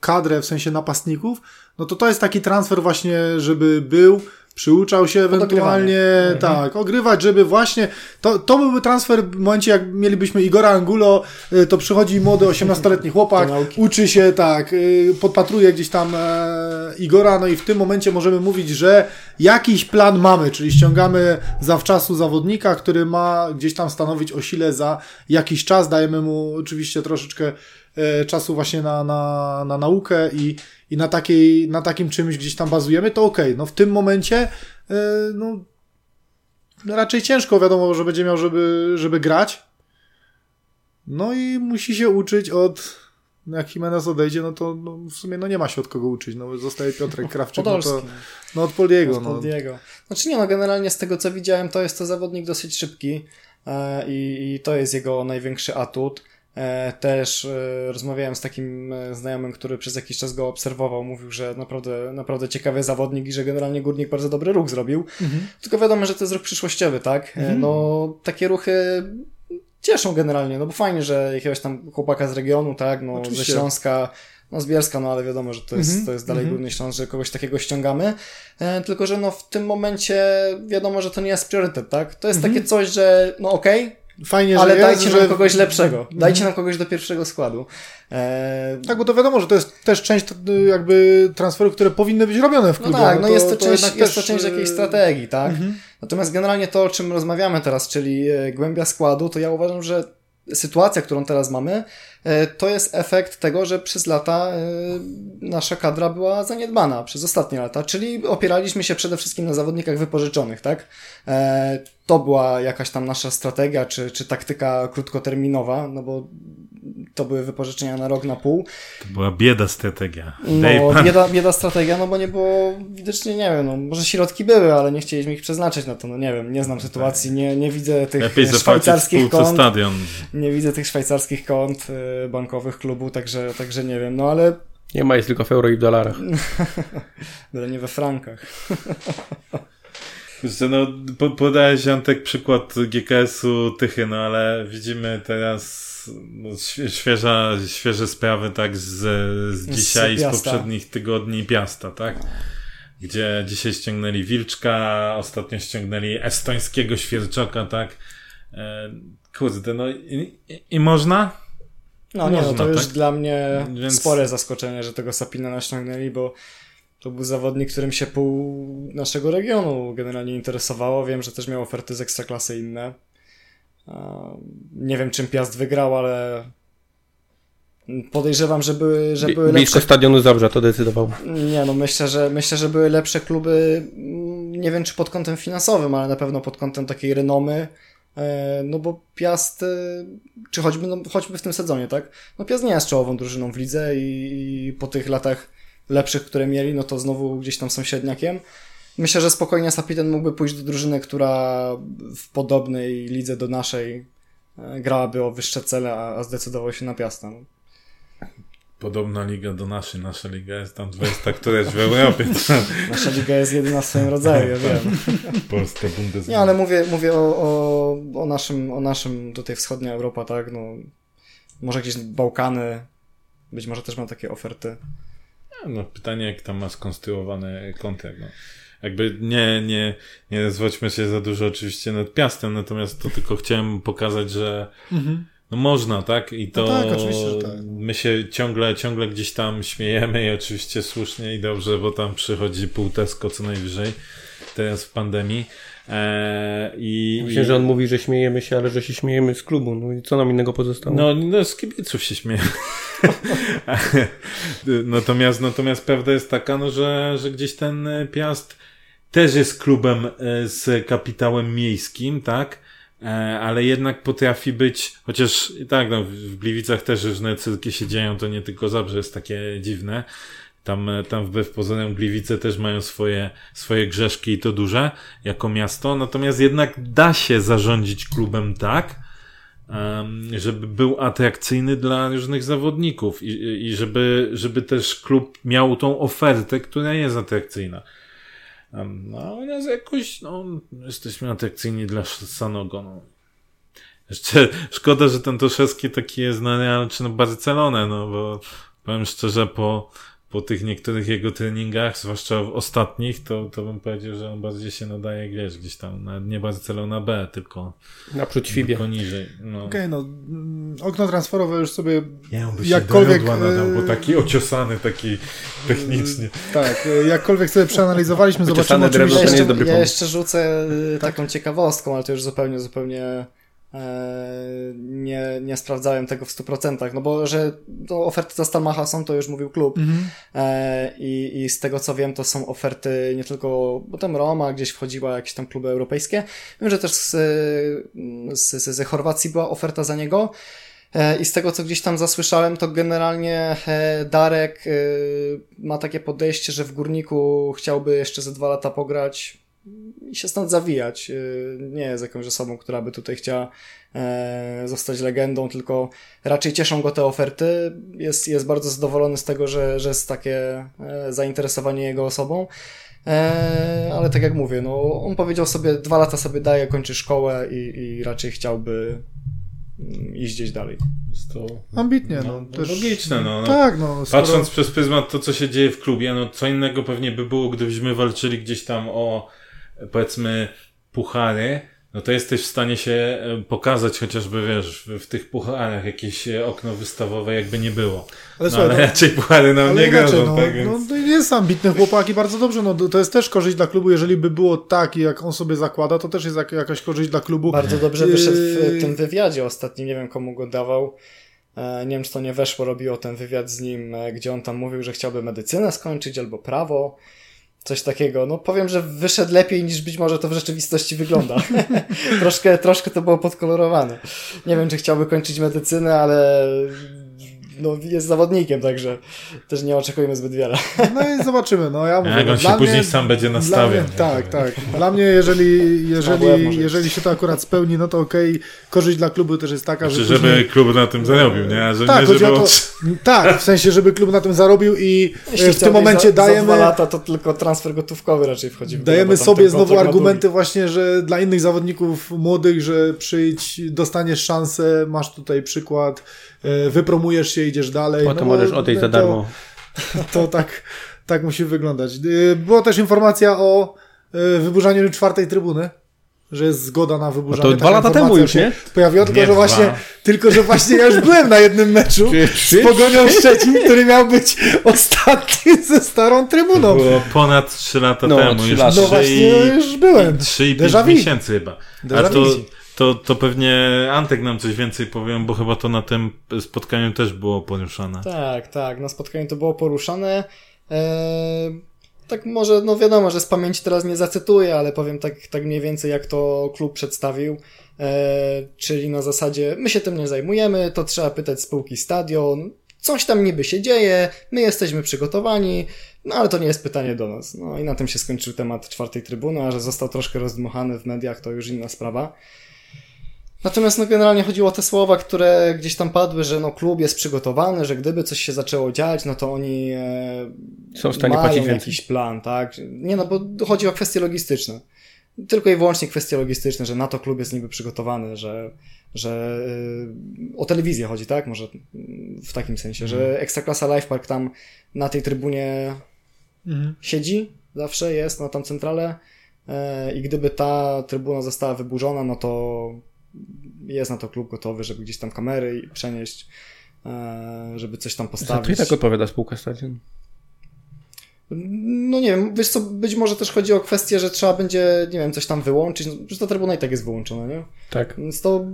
kadrę, w sensie napastników, no to to jest taki transfer właśnie, żeby był, przyuczał się ewentualnie, Mhm. tak, ogrywać, żeby właśnie, to, to byłby transfer w momencie, jak mielibyśmy Igora Angulo, e, to przychodzi młody 18-letni chłopak, uczy się, tak, e, podpatruje gdzieś tam e, Igora, no i w tym momencie możemy mówić, że jakiś plan mamy, czyli ściągamy zawczasu zawodnika, który ma gdzieś tam stanowić o sile za jakiś czas, dajemy mu oczywiście troszeczkę e, czasu właśnie na, na, na naukę i, i na, takiej, na takim czymś gdzieś tam bazujemy, to okej, no w tym momencie e, no raczej ciężko wiadomo, że będzie miał, żeby, żeby grać, no i musi się uczyć od no jak Jimenez odejdzie, no to no, w sumie no nie ma się od kogo uczyć, no zostaje Piotrek Krawczyk, no to Podolski. no od Poliego, Od no. Poldiego. Znaczy nie no, generalnie z tego co widziałem, to jest to zawodnik dosyć szybki e, i, i to jest jego największy atut. E, też e, rozmawiałem z takim e, znajomym, który przez jakiś czas go obserwował, mówił, że naprawdę, naprawdę ciekawy zawodnik i że generalnie Górnik bardzo dobry ruch zrobił. Tylko wiadomo, że to jest ruch przyszłościowy, tak? E, No takie ruchy cieszą generalnie, no bo fajnie, że jakiegoś tam chłopaka z regionu, tak, no Oczywiście. ze Śląska, no z Bielska, no ale wiadomo, że to jest, Mhm, to jest dalej mhm. Górny Śląsk, że kogoś takiego ściągamy, e, tylko że no w tym momencie wiadomo, że to nie jest priorytet, tak? To jest Mhm. takie coś, że no okej, Fajnie, ale że dajcie jest, nam że... Mhm. kogoś lepszego, dajcie nam kogoś do pierwszego składu. E, Tak, bo to wiadomo, że to jest też część y, jakby transferów, które powinny być robione w No klubie. tak, no to, jest to, część, jednak jest to część y, jakiejś strategii, tak? Mhm. Natomiast generalnie to, o czym rozmawiamy teraz, czyli e, głębia składu, to ja uważam, że sytuacja, którą teraz mamy, e, to jest efekt tego, że przez lata e, nasza kadra była zaniedbana, przez ostatnie lata, czyli opieraliśmy się przede wszystkim na zawodnikach wypożyczonych, tak? E, To była jakaś tam nasza strategia, czy, czy taktyka krótkoterminowa, no bo to były wypożyczenia na rok, na pół. To była bieda strategia. No, bieda, bieda strategia, no bo nie było, widocznie nie wiem, no może środki były, ale nie chcieliśmy ich przeznaczyć na to, no nie wiem, nie znam sytuacji, nie, nie widzę tych Lepiej szwajcarskich kont, stadion. nie widzę tych szwajcarskich kont e, bankowych klubu, także, także nie wiem, no ale, Nie ma, jest tylko w euro i w dolarach. ale nie we frankach. No, po, podałeś Antek przykład GKS-u Tychy, no ale widzimy teraz świeża, świeże sprawy tak z, z dzisiaj, z Piasta. poprzednich tygodni Piasta, tak? Gdzie dzisiaj ściągnęli Wilczka, ostatnio ściągnęli estońskiego Świerczoka, tak? E, kurde, no i, i, i można? No nie, no Można, to już tak? dla mnie Więc- spore zaskoczenie, że tego Sapina naściągnęli, bo to był zawodnik, którym się pół naszego regionu generalnie interesowało. Wiem, że też miał oferty z ekstraklasy inne. Nie wiem, czym Piast wygrał, ale podejrzewam, że były, że były Blisko lepsze... stadionu Zabrza to decydował. Nie, no myślę, że myślę, że były lepsze kluby, mm, nie wiem czy pod kątem finansowym, ale na pewno pod kątem takiej renomy. E, No bo Piast, e, czy choćby, no, choćby w tym sezonie, tak? No Piast nie jest czołową drużyną w lidze i, i po tych latach lepszych, które mieli, no to znowu gdzieś tam są średniakiem. Myślę, że spokojnie Sapiten mógłby pójść do drużyny, która w podobnej lidze do naszej e, grałaby o wyższe cele, a, zdecydował się na Piasta. No. Podobna liga do naszej, nasza liga jest tam 20 któraś w Europie, Nasza liga jest jedyna w swoim rodzaju, ja wiem. Polska Bundesliga. Nie, ale mówię, mówię o, o, o, naszym, o naszym tutaj wschodnia Europa, tak, no może gdzieś Bałkany, być może też mam takie oferty. No, pytanie, jak tam ma skonstruowany kontrakt. No. Jakby nie, nie, nie zwodźmy się za dużo oczywiście nad Piastem, natomiast to tylko chciałem pokazać, że Mhm. no można, tak? I to No tak, oczywiście, że tak. my się ciągle, ciągle gdzieś tam śmiejemy i oczywiście słusznie i dobrze, bo tam przychodzi pół Tesco co najwyżej teraz w pandemii. Eee, i, Myślę, i- że on mówi, że śmiejemy się, ale że się śmiejemy z klubu. No i co nam innego pozostało? No, no z kibiców się śmieję. natomiast, natomiast prawda jest taka, no, że, że gdzieś ten Piast też jest klubem e, z kapitałem miejskim, tak? E, Ale jednak potrafi być, chociaż tak, no, w- Gliwicach też różne cyrki się dzieją, to nie tylko Zabrze jest takie dziwne. Tam, e, tam wbrew pozorom Gliwice też mają swoje, swoje grzeszki i to duże, jako miasto. Natomiast jednak da się zarządzić klubem tak, żeby był atrakcyjny dla różnych zawodników i, i żeby, żeby też klub miał tą ofertę, która jest atrakcyjna. No, u nas jakoś, no, jesteśmy atrakcyjni dla Sanogo, no. Jeszcze szkoda, że ten Toszewski taki jest na Real czy na Barcelonę, no bo powiem szczerze, po, po tych niektórych jego treningach, zwłaszcza w ostatnich, to, to bym powiedział, że on bardziej się nadaje, wiesz, gdzieś tam, na, nie Barcelona B, tylko, Naprzód Fibie. tylko niżej. No. Okej, no mm, okno transferowe już sobie Nie, on by Jakkolwiek, się jodła nadał, bo e, taki ociosany, taki technicznie. tak, e, jakkolwiek sobie przeanalizowaliśmy, zobaczymy drewno Ja to nie oczywiście... jest dobry ja jeszcze rzucę y, taką ciekawostką, ale to już zupełnie, zupełnie nie, nie sprawdzałem tego w 100%, no bo że to oferty za Stalmacha są, to już mówił klub. Mhm. E, i, I z tego co wiem, to są oferty nie tylko, bo tam Roma gdzieś wchodziła, jakieś tam kluby europejskie. Wiem, że też z, z, z, ze Chorwacji była oferta za niego. E, I z tego co gdzieś tam zasłyszałem, to generalnie e, Darek e, ma takie podejście, że w górniku chciałby jeszcze ze dwa lata pograć i się stąd zawijać. E, Nie jest jakąś osobą, która by tutaj chciała e, zostać legendą, tylko raczej cieszą go te oferty. Jest, jest bardzo zadowolony z tego, że, że jest takie e, zainteresowanie jego osobą. E, ale tak jak mówię, no, on powiedział sobie, dwa lata sobie daje, kończy szkołę i, i raczej chciałby mm, iść gdzieś dalej. Jest to Ambitnie, no. no, też, logiczne, no. no. Tak, no. Skoro... Patrząc przez pryzmat to, co się dzieje w klubie, no co innego pewnie by było, gdybyśmy walczyli gdzieś tam o, powiedzmy, puchary, no to jesteś w stanie się e, pokazać chociażby, wiesz, w, w tych pucharach jakieś e, okno wystawowe jakby nie było. Ale No, słuchaj, ale no, raczej puchary nam Ale nie inaczej, grożą, no, tak więc... no, to jest ambitny chłopak i bardzo dobrze, no to jest też korzyść dla klubu, jeżeli by było tak, jak on sobie zakłada, to też jest jak, jakaś korzyść dla klubu. Bardzo dobrze wyszedł w Yy. tym wywiadzie ostatnim, nie wiem komu go dawał. E, Nie wiem, czy to nie weszło, robiło ten wywiad z nim, gdzie on tam mówił, że chciałby medycynę skończyć albo prawo. Coś takiego. No powiem, że wyszedł lepiej niż być może to w rzeczywistości wygląda. troszkę, troszkę to było podkolorowane. Nie wiem, czy chciałby kończyć medycynę, ale no, jest zawodnikiem, także też nie oczekujemy zbyt wiele. No i zobaczymy, no ja mówię. Jak on się dla później mnie- sam będzie nastawiał. Mnie, tak, tak. Dla mnie, jeżeli, jeżeli, jeżeli się to akurat spełni, no to okej. Korzyść dla klubu też jest taka, Znaczy, że. żeby później- klub na tym zarobił, nie? Że Tak, nie, żeby to, tak, w sensie, żeby klub na tym zarobił i e, Jeśli w tym momencie za, dajemy, Za dwa lata to tylko transfer gotówkowy raczej wchodzi w grę, dajemy sobie znowu argumenty właśnie, że dla innych zawodników młodych, że przyjdź, dostaniesz szansę, masz tutaj przykład, wypromujesz się, idziesz dalej. Potem no możesz odejść za to- darmo. To tak, tak musi wyglądać. Y, Była też informacja o y, wyburzaniu czwartej trybuny, że jest zgoda na wyburzanie. No to dwa lata temu już, nie? Pojawiła, tylko Nie że, dwa. właśnie, tylko że właśnie ja już byłem na jednym meczu Trzy? z Pogonią Szczecin, który miał być ostatni ze starą trybuną. Było ponad 3 lata No, temu. trzy już lata. No trzy właśnie, i- już byłem. 3 i Déjà 5 vu. miesięcy chyba. Déjà A to. To, to pewnie Antek nam coś więcej powiem, bo chyba to na tym spotkaniu też było poruszane. Tak, tak. Na spotkaniu to było poruszane. Eee, tak może, no wiadomo, że z pamięci teraz nie zacytuję, ale powiem tak, tak mniej więcej, jak to klub przedstawił. Eee, czyli na zasadzie, my się tym nie zajmujemy, to trzeba pytać spółki stadion. Coś tam niby się dzieje, my jesteśmy przygotowani, no ale to nie jest pytanie do nas. No i na tym się skończył temat czwartej trybuny, a że został troszkę rozdmuchany w mediach, to już inna sprawa. Natomiast no, generalnie chodziło o te słowa, które gdzieś tam padły, że no, klub jest przygotowany, że gdyby coś się zaczęło dziać, no to oni e, Są w stanie mają płacić więcej. jakiś plan, tak? Nie no, bo chodzi o kwestie logistyczne. Tylko i wyłącznie kwestie logistyczne, że na to klub jest niby przygotowany, że, że e, o telewizję chodzi, tak? Może w takim sensie, że Ekstraklasa Life Park tam na tej trybunie Mhm. siedzi, zawsze jest na tam centralę e, i gdyby ta trybuna została wyburzona, no to jest na to klub gotowy, żeby gdzieś tam kamery przenieść, e, żeby coś tam Za postawić. tak odpowiada spółka stadion. No nie wiem, wiesz co, być może też chodzi o kwestię, że trzeba będzie, nie wiem, coś tam wyłączyć, no, przecież ta trybuna i tak jest wyłączona, nie? Tak. Więc to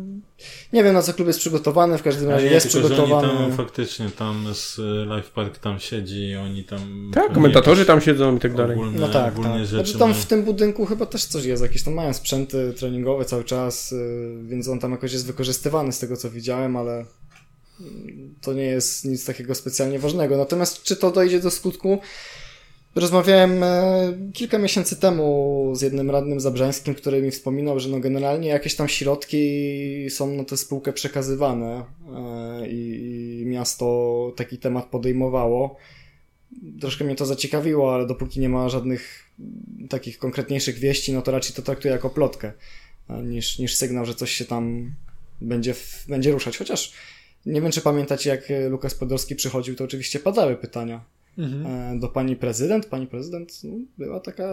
nie wiem na co klub jest przygotowany, w każdym razie nie, jest tylko, że przygotowany. Oni tam faktycznie tam z Life Park tam siedzi, oni tam... Tak, komentatorzy tam siedzą i tak dalej. Ogólne, No tak, ogólnie tak. rzeczy Znaczy tam mają. w tym budynku chyba też coś jest, jakieś tam mają sprzęty treningowe cały czas, y, więc on tam jakoś jest wykorzystywany z tego co widziałem, ale to nie jest nic takiego specjalnie ważnego. Natomiast czy to dojdzie do skutku? Rozmawiałem e, kilka miesięcy temu z jednym radnym zabrzańskim, który mi wspominał, że no generalnie jakieś tam środki są na tę spółkę przekazywane e, i, miasto taki temat podejmowało. Troszkę mnie to zaciekawiło, ale dopóki nie ma żadnych takich konkretniejszych wieści, no to raczej to traktuję jako plotkę, e, niż, niż sygnał, że coś się tam będzie, będzie ruszać. Chociaż nie wiem, czy pamiętacie, jak Lukas Podolski przychodził, to oczywiście padały pytania Mhm. e, do pani prezydent. Pani prezydent no, była taka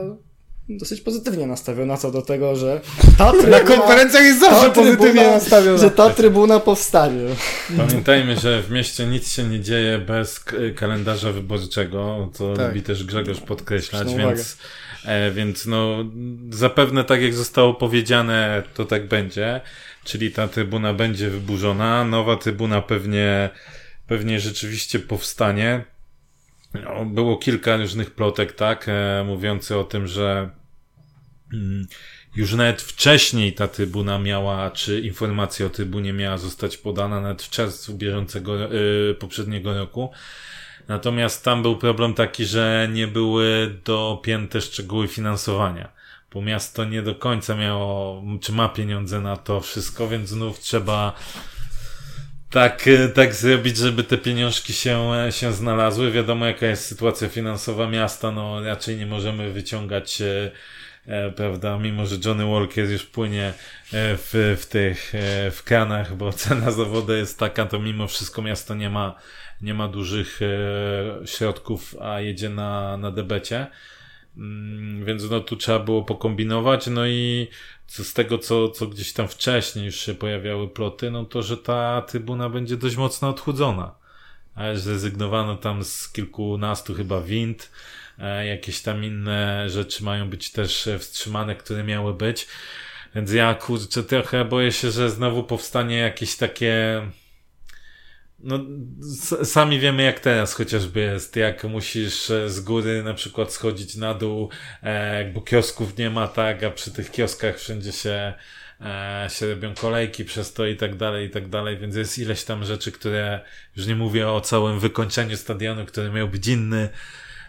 dosyć pozytywnie nastawiona co do tego, że ta Na trybuna, konferencjach jest zawsze pozytywnie nastawiona. że ta trybuna powstanie. Pamiętajmy, że w mieście nic się nie dzieje bez kalendarza wyborczego, co Tak. lubi też Grzegorz podkreślać, więc, e, więc no zapewne tak jak zostało powiedziane, to tak będzie, czyli ta trybuna będzie wyburzona, nowa trybuna pewnie, pewnie rzeczywiście powstanie. No, było kilka różnych plotek, tak, e, mówiący o tym, że mm, już nawet wcześniej ta trybuna miała, czy informacja o trybunie miała zostać podana, nawet w czerwcu bieżącego, y, poprzedniego roku. Natomiast tam był problem taki, że nie były dopięte szczegóły finansowania. Bo miasto nie do końca miało, czy ma pieniądze na to wszystko, więc znów trzeba tak, y, tak zrobić, żeby te pieniążki się, e, się znalazły. Wiadomo, jaka jest sytuacja finansowa miasta, no raczej nie możemy wyciągać e, e, prawda, mimo że Johnny Walker już płynie e, w, w tych, e, w kranach, bo cena za wodę jest taka, to mimo wszystko miasto nie ma, nie ma dużych e, środków, a jedzie na, na debecie. Mm, Więc no tu trzeba było pokombinować, no i co z tego, co, co gdzieś tam wcześniej już się pojawiały ploty, no to, że ta trybuna będzie dość mocno odchudzona. Zrezygnowano tam z kilkunastu chyba wind, e, jakieś tam inne rzeczy mają być też wstrzymane, które miały być. Więc ja kurczę trochę boję się, że znowu powstanie jakieś takie no, sami wiemy jak teraz chociażby jest, jak musisz e, z góry na przykład schodzić na dół, e, bo kiosków nie ma, tak, a przy tych kioskach wszędzie się, e, się robią kolejki przez to i tak dalej, i tak dalej, więc jest ileś tam rzeczy, które, już nie mówię o całym wykończeniu stadionu, który miał być inny,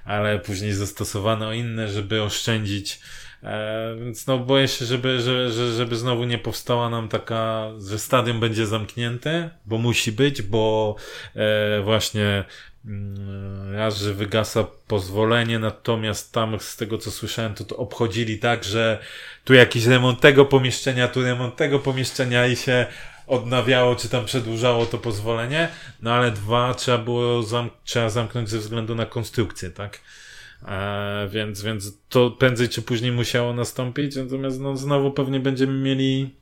ale później zastosowano inne, żeby oszczędzić. E, więc no boję się, żeby, że, że, żeby znowu nie powstała nam taka, że stadion będzie zamknięte, bo musi być, bo e, właśnie mm, raz, że wygasa pozwolenie, natomiast tam z tego co słyszałem, to to obchodzili tak, że tu jakiś remont tego pomieszczenia, tu remont tego pomieszczenia i się odnawiało, czy tam przedłużało to pozwolenie, no ale dwa trzeba było zam trzeba zamknąć ze względu na konstrukcję, tak? E, więc, więc to prędzej czy później musiało nastąpić, natomiast no, znowu pewnie będziemy mieli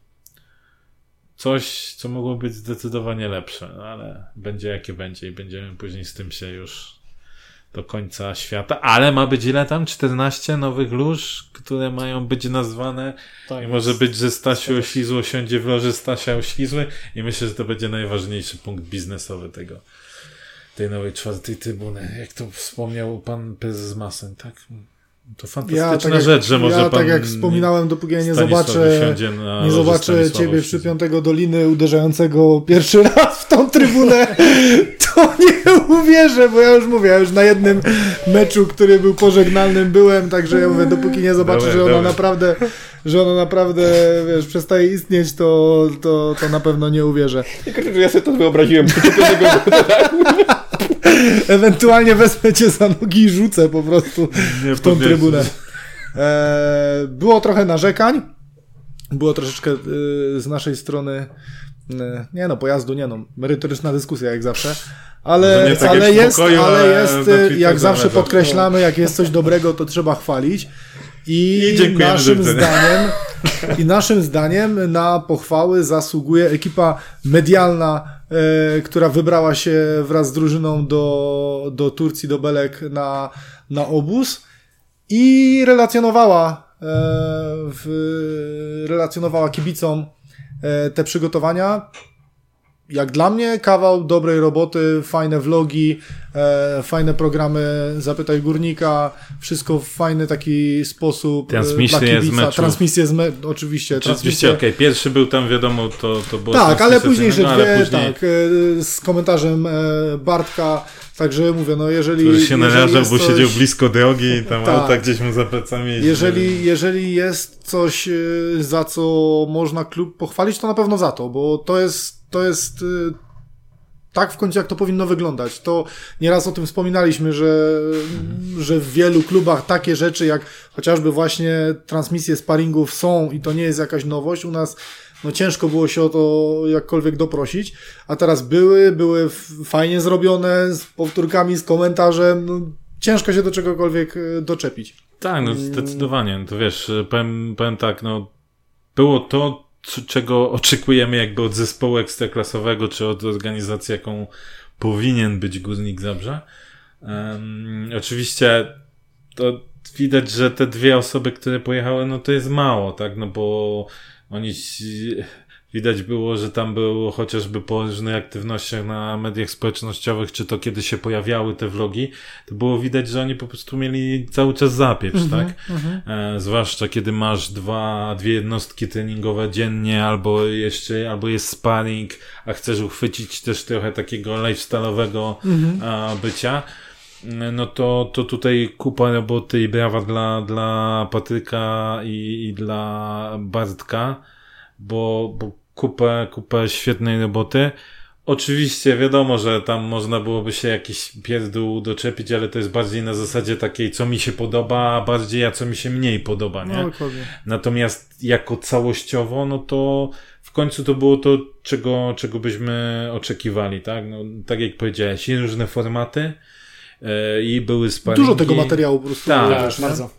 coś, co mogło być zdecydowanie lepsze, no, ale będzie jakie będzie i będziemy później z tym się już do końca świata, ale ma być ile tam? 14 nowych lóż, które mają być nazwane? Tak, i może być, że Stasiu Oślizło siądzie w loży Stasia Oślizły i myślę, że to będzie najważniejszy punkt biznesowy tego tej nowej czwartej trybuny. Jak to wspomniał pan prezes Masen, tak? To fantastyczna tak jak- rzecz, że może ja, pan tak jak wspominałem, dopóki ja nie zobaczę, nie zobaczę ciebie Oślizły. przy piątego Doliny uderzającego pierwszy raz w tą trybunę, to nie uwierzę, bo ja już mówię, ja już na jednym meczu, który był pożegnalnym byłem, także ja mówię, dopóki nie zobaczę, Dobra, że ona dobra. naprawdę, że ona naprawdę, wiesz, przestaje istnieć, to, to, to na pewno nie uwierzę. Ja sobie to wyobraziłem. Ewentualnie wezmę cię za nogi i rzucę po prostu Nie w tą trybunę. E, było trochę narzekań. Było troszeczkę e, z naszej strony. e, Nie no, pojazdu nie no. Merytoryczna dyskusja jak zawsze. Ale, nie tak ale jest, pokoju, ale ale jest, e, jak zawsze podkreślamy, jak jest coś dobrego, to trzeba chwalić. I, I dziękujemy naszym zdaniem, i naszym zdaniem na pochwały zasługuje ekipa medialna, e, która wybrała się wraz z drużyną do, do Turcji, do Belek na, na obóz i relacjonowała, e, w, relacjonowała kibicom e, te przygotowania. Jak dla mnie kawał dobrej roboty, fajne vlogi, e, fajne programy Zapytaj Górnika, wszystko w fajny taki sposób e, Transmisje z meczów. Transmisje z me- oczywiście. Oczywiście, okej, pierwszy był tam, wiadomo, to, to było... Tak, ale transmisja później, że z innego, dwie, później, tak, e, z komentarzem e, Bartka, także mówię, no jeżeli... Który się narażał, bo coś- siedział blisko drogi i tam Tak. auta gdzieś mu za plecami. Jeżeli, jeżeli jest coś, za co można klub pochwalić, to na pewno za to, bo to jest, to jest y, tak w końcu, jak to powinno wyglądać. To nieraz o tym wspominaliśmy, że, że w wielu klubach takie rzeczy, jak chociażby właśnie transmisje sparingów są i to nie jest jakaś nowość. U nas no ciężko było się o to jakkolwiek doprosić, a teraz były, były fajnie zrobione, z powtórkami, z komentarzem, no, ciężko się do czegokolwiek y, doczepić. Tak, no zdecydowanie. To wiesz, powiem, powiem tak, no było to, czego oczekujemy jakby od zespołu ekstraklasowego, czy od organizacji, jaką powinien być Górnik Zabrze. Um, oczywiście to widać, że te dwie osoby, które pojechały, no to jest mało, tak, no bo oni widać było, że tam było chociażby po różnych aktywnościach na mediach społecznościowych, czy to kiedy się pojawiały te vlogi, to było widać, że oni po prostu mieli cały czas zapieprz, tak? E, zwłaszcza kiedy masz dwa, dwie jednostki treningowe dziennie, albo jeszcze, albo jest sparring, a chcesz uchwycić też trochę takiego lifestyle'owego e, bycia. No to, to tutaj kupa roboty i brawa dla, dla Patryka i, i dla Bartka, bo, bo kupę, kupę świetnej roboty. Oczywiście wiadomo, że tam można byłoby się jakiś pierdół doczepić, ale to jest bardziej na zasadzie takiej, co mi się podoba, a bardziej a co mi się mniej podoba, nie? No. Natomiast jako całościowo, no to w końcu to było to, czego, czego byśmy oczekiwali, tak? No, tak jak powiedziałeś, i różne formaty i były sparingi. Dużo tego materiału po prostu. Tak. Tak, bardzo.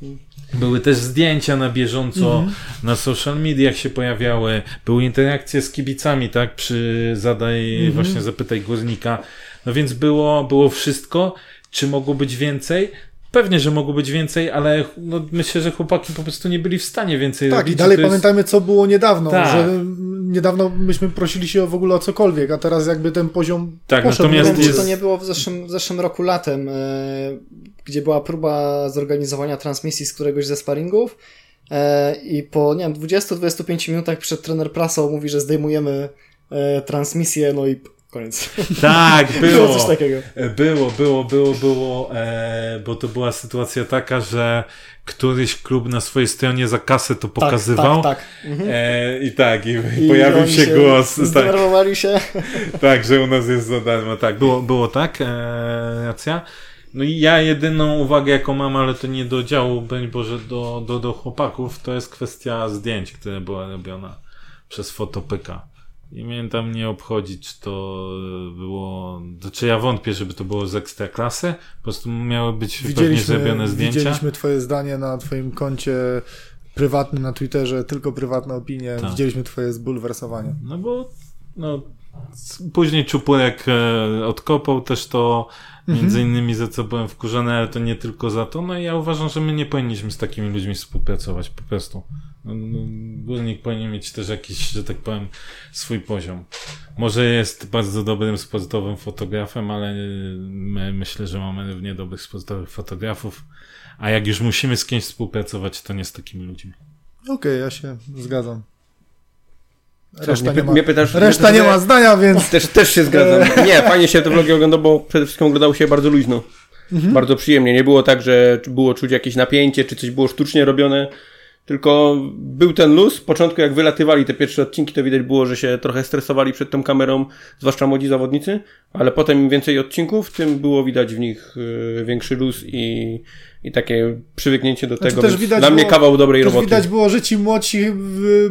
Były też zdjęcia na bieżąco Mhm. na social mediach się pojawiały, były interakcje z kibicami, tak, przy zadaj, Mhm. właśnie zapytaj górnika. No więc było, było wszystko. Czy mogło być więcej? Pewnie, że mogło być więcej, ale no, myślę, że chłopaki po prostu nie byli w stanie więcej Tak, robić. i dalej To jest- pamiętajmy, co było niedawno, Tak. że niedawno myśmy prosili się w ogóle o cokolwiek, a teraz jakby ten poziom Tak, poszedł. natomiast wiem, czy jest- to nie było w zeszłym, w zeszłym roku latem, e, gdzie była próba zorganizowania transmisji z któregoś ze sparingów e, i po, nie wiem, 20-25 minutach przed trener prasą mówi, że zdejmujemy e, transmisję, no i koniec. Tak, Było było. coś takiego. E, Było, było, było, było, e, bo to była sytuacja taka, że któryś klub na swojej stronie za kasę to pokazywał. Tak, tak, tak. Mhm. E, I tak, i, I pojawił się głos. Tak, Zdenerwowali się. tak, że u nas jest za darmo. Tak, było, było tak, e, racja. No i ja jedyną uwagę, jaką mam, ale to nie do działu, broń Boże, do, do, do chłopaków, to jest kwestia zdjęć, które była robiona przez fotopyka. I mnie tam nie obchodzi, czy to było, to czy ja wątpię, żeby to było z ekstra klasy, po prostu miały być pewnie zrobione zdjęcia. widzieliśmy twoje zdanie na twoim koncie prywatnym na Twitterze, tylko prywatne opinie. Tak. Widzieliśmy twoje zbulwersowanie. No bo no, później Czupurek e, odkopał też to, między innymi za co byłem wkurzony, ale to nie tylko za to. No i ja uważam, że my nie powinniśmy z takimi ludźmi współpracować, po prostu. No, no, górnik powinien mieć też jakiś, że tak powiem, swój poziom. Może jest bardzo dobrym sportowym fotografem, ale my, myślę, że mamy równie dobrych sportowych fotografów. A jak już musimy z kimś współpracować, to nie z takimi ludźmi. Okej, ja się zgadzam. Reszta mnie, nie ma, pytasz, reszta nie ma zdania, więc Też, też się zgadzam. Nie, fajnie się te vlogi oglądało, bo przede wszystkim oglądało się bardzo luźno. Bardzo przyjemnie. Nie było tak, że było czuć jakieś napięcie, czy coś było sztucznie robione. Tylko był ten luz. W początku, jak wylatywali te pierwsze odcinki, to widać było, że się trochę stresowali przed tą kamerą, zwłaszcza młodzi zawodnicy. Ale potem im więcej odcinków, tym było widać w nich y, większy luz i, i takie przywyknięcie do Znaczy tego. więc widać dla mnie było- kawał dobrej też roboty. widać było, że ci młodsi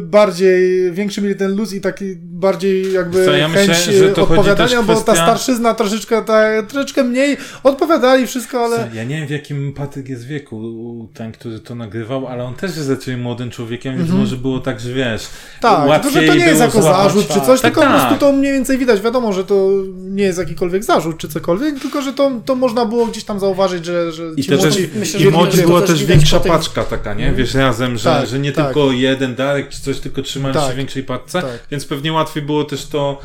bardziej, większy mieli ten luz i taki bardziej jakby Co, ja chęć myślę, że to y, chodzi odpowiadania, bo ta starszyzna troszeczkę, ta, troszeczkę mniej odpowiadali wszystko, ale... Co, Ja nie wiem w jakim Patryk jest wieku, ten, który to nagrywał, ale on też jest raczej młodym człowiekiem, więc może było tak, że wiesz, Mhm. Tak, łatwiej że to nie jest jako zarzut czy coś, Tak, tylko po tak. prostu to mniej więcej widać. Wiadomo, że to nie jest jakikolwiek zarzut czy cokolwiek, tylko że to, to można było gdzieś tam zauważyć, że, że I ci też, młodzi... myślę, i widać- była też większa tym- paczka taka, nie? Wiesz, razem, że, Tak, że nie tak. tylko jeden darek czy coś, tylko trzymali Tak. się w większej paczce, Tak. więc pewnie łatwiej było też to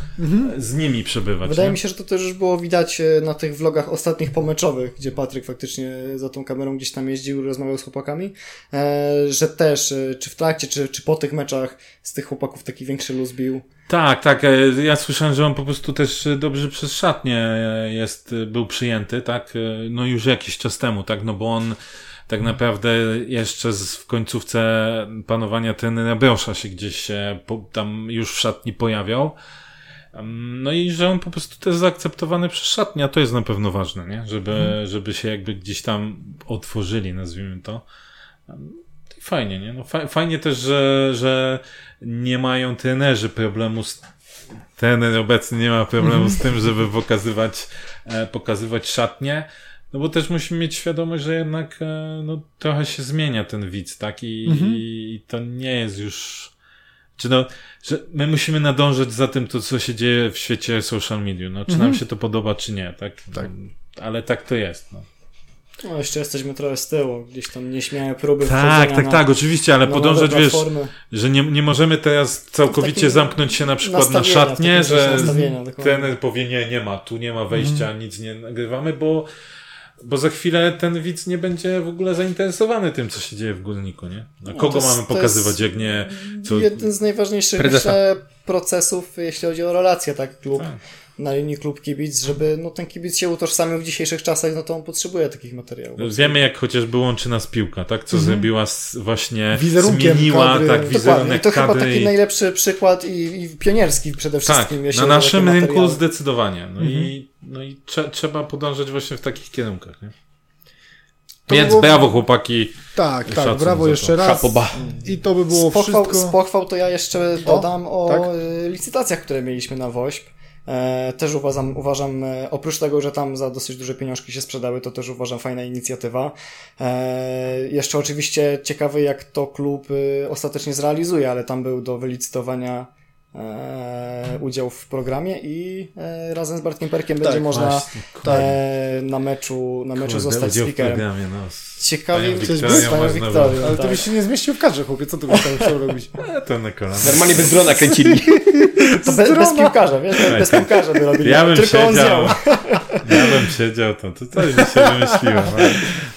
z nimi przebywać. Wydaje nie? mi się, że to też już było widać e, na tych vlogach ostatnich pomeczowych, gdzie Patryk faktycznie za tą kamerą gdzieś tam jeździł, rozmawiał z chłopakami, e, że też, e, czy w trakcie, czy, czy po tych meczach z tych chłopaków taki większy luz bił. Tak, tak. e, Ja słyszałem, że on po prostu też e, dobrze przez szatnie jest, e, był przyjęty, tak? No już jakiś czas temu, tak? No bo on tak naprawdę jeszcze z, w końcówce panowania trenera Brosza się gdzieś się po, tam już w szatni pojawiał. Em, No i że on po prostu też zaakceptowany przez szatnię, a to jest na pewno ważne, nie? Żeby, żeby się jakby gdzieś tam otworzyli, nazwijmy to. I fajnie, nie? No fa fajnie też, że, że nie mają trenerzy problemu z trener obecny nie ma problemu z tym, żeby pokazywać, e, pokazywać szatnie. No bo też musimy mieć świadomość, że jednak e, no, trochę się zmienia ten widz, tak? I, i to nie jest już. Czy no, że my musimy nadążać za tym, to co się dzieje w świecie social media. No, czy nam się to podoba, czy nie, tak? Tak. Ale tak to jest. No. No jeszcze jesteśmy trochę z tyłu, gdzieś tam nieśmiałe próby Tak, tak, na, tak, oczywiście, ale podążać, wiesz, że nie, nie możemy teraz całkowicie zamknąć się na przykład na szatnie, że trener powie nie, nie ma, tu nie ma wejścia, nic nie nagrywamy, bo, bo za chwilę ten widz nie będzie w ogóle zainteresowany tym, co się dzieje w górniku, nie? Na No, kogo to jest- mamy pokazywać, jak nie, co... Jeden z najważniejszych myślę, procesów, jeśli chodzi o relacje, tak? Klub Tak. Na linii klub kibic, żeby no, ten kibic się utożsamił w dzisiejszych czasach, no to on potrzebuje takich materiałów. Wiemy, jak chociażby łączy nas piłka, tak? Co zrobiła z, właśnie, Wizerunkiem zmieniła kadry. tak Dokładnie. I wizerunek to chyba kadry. taki i- najlepszy przykład i, i pionierski przede Tak, wszystkim. jeśli na naszym takie rynku materiały. zdecydowanie. No i, no i trze, trzeba podążać właśnie w takich kierunkach, nie? To Więc było- brawo chłopaki. Tak, tak, brawo jeszcze raz. Szapoba. I to by było Z pochwał, wszystko. z pochwał to ja jeszcze dodam o, tak? y, licytacjach, które mieliśmy na WOŚP. E, też uważam, uważam, e, oprócz tego, że tam za dosyć duże pieniążki się sprzedały, to też uważam fajna inicjatywa. E, jeszcze oczywiście ciekawy, jak to klub y, ostatecznie zrealizuje, ale tam był do wylicytowania e, udział w programie i e, razem z Bartkiem Perkiem będzie Tak, można właśnie, e, na meczu, na meczu Kurde, zostać speakerem. no. Ciekawie, coś Wiktorią z panią można Wiktorią. Ale ty tak. byś się nie zmieścił w kadrze, chłopie, co ty byś tam chciał robić? E, to na kolana. Normalnie bez drona kręcili. To bez, bez piłkarza, wiesz, bez, bez piłkarza by robili. Ja bym Tylko on siedział. Ja bym siedział, to, to coś by się wymyśliło. ale-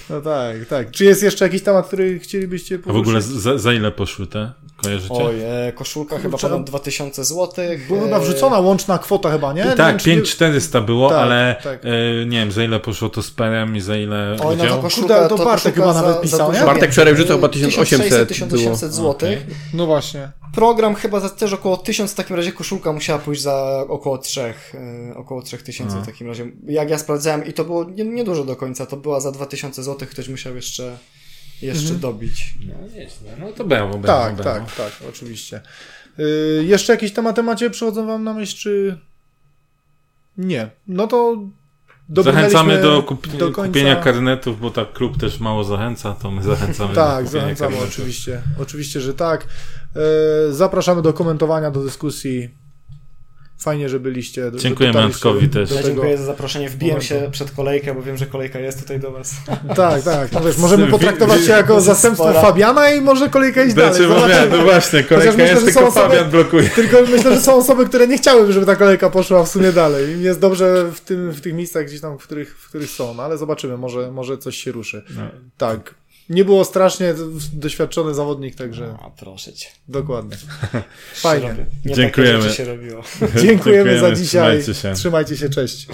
No tak, tak. Czy jest jeszcze jakiś temat, który chcielibyście A w poruszyć? ogóle za, za ile poszły te? Kojarzycie? Oj, e, koszulka chyba Kurczę, ponad 2000 zł. Była chyba wrzucona łączna kwota chyba, nie? Nie Tak, wiem, czy nie- 5400 było, Tak, ale tak. e, nie wiem za ile poszło to z perem i za ile Oj, no to koszulka, Kurde, to Bartek chyba nawet pisał, nie? Bartek wczoraj wrzucał chyba 1800 1800 zł. Okej. No właśnie. Program chyba za też około 1000, w takim razie koszulka musiała pójść za około 3, e, około 3000 No. w takim razie. Jak ja sprawdzałem i to było nie- niedużo do końca, to była za 2000 zł, ktoś musiał jeszcze, jeszcze dobić. No nieźle, no to brawo, brawo, Tak, brawo. tak, tak, oczywiście. Y, jeszcze jakieś tematy macie przychodzą wam na myśl, czy... Nie. No to Zachęcamy do, kup- do końca. kupienia karnetów, bo tak klub też mało zachęca, to my zachęcamy Tak, do kupienia zachęcamy karnetów. oczywiście. Oczywiście, że tak. Y, zapraszamy do komentowania, do dyskusji. Fajnie, że byliście. dotarliście Antkowi też. Do Ja tego. dziękuję za zaproszenie. Wbiłem momentu. się przed kolejkę, bo wiem, że kolejka jest tutaj do Was. Tak, tak. No wiesz, możemy potraktować się jako zastępstwo spora. Fabiana i może kolejka iść dalej. Znaczy, mówię, Zobaczymy. no właśnie, kolejka myślę, jest, że tylko są osoby- Fabian blokuje. Tylko myślę, że są osoby, które nie chciałyby, żeby ta kolejka poszła w sumie dalej. Im jest dobrze w, tym, w tych miejscach gdzieś tam, w których, w których są, no, ale zobaczymy, może, może coś się ruszy. No. Tak. Nie było strasznie, doświadczony zawodnik, także A proszę Cię. dokładnie. Fajnie. Dziękujemy. Takie rzeczy się robiło. Dziękujemy za Dziękujemy, dzisiaj. trzymajcie się. Trzymajcie się, cześć.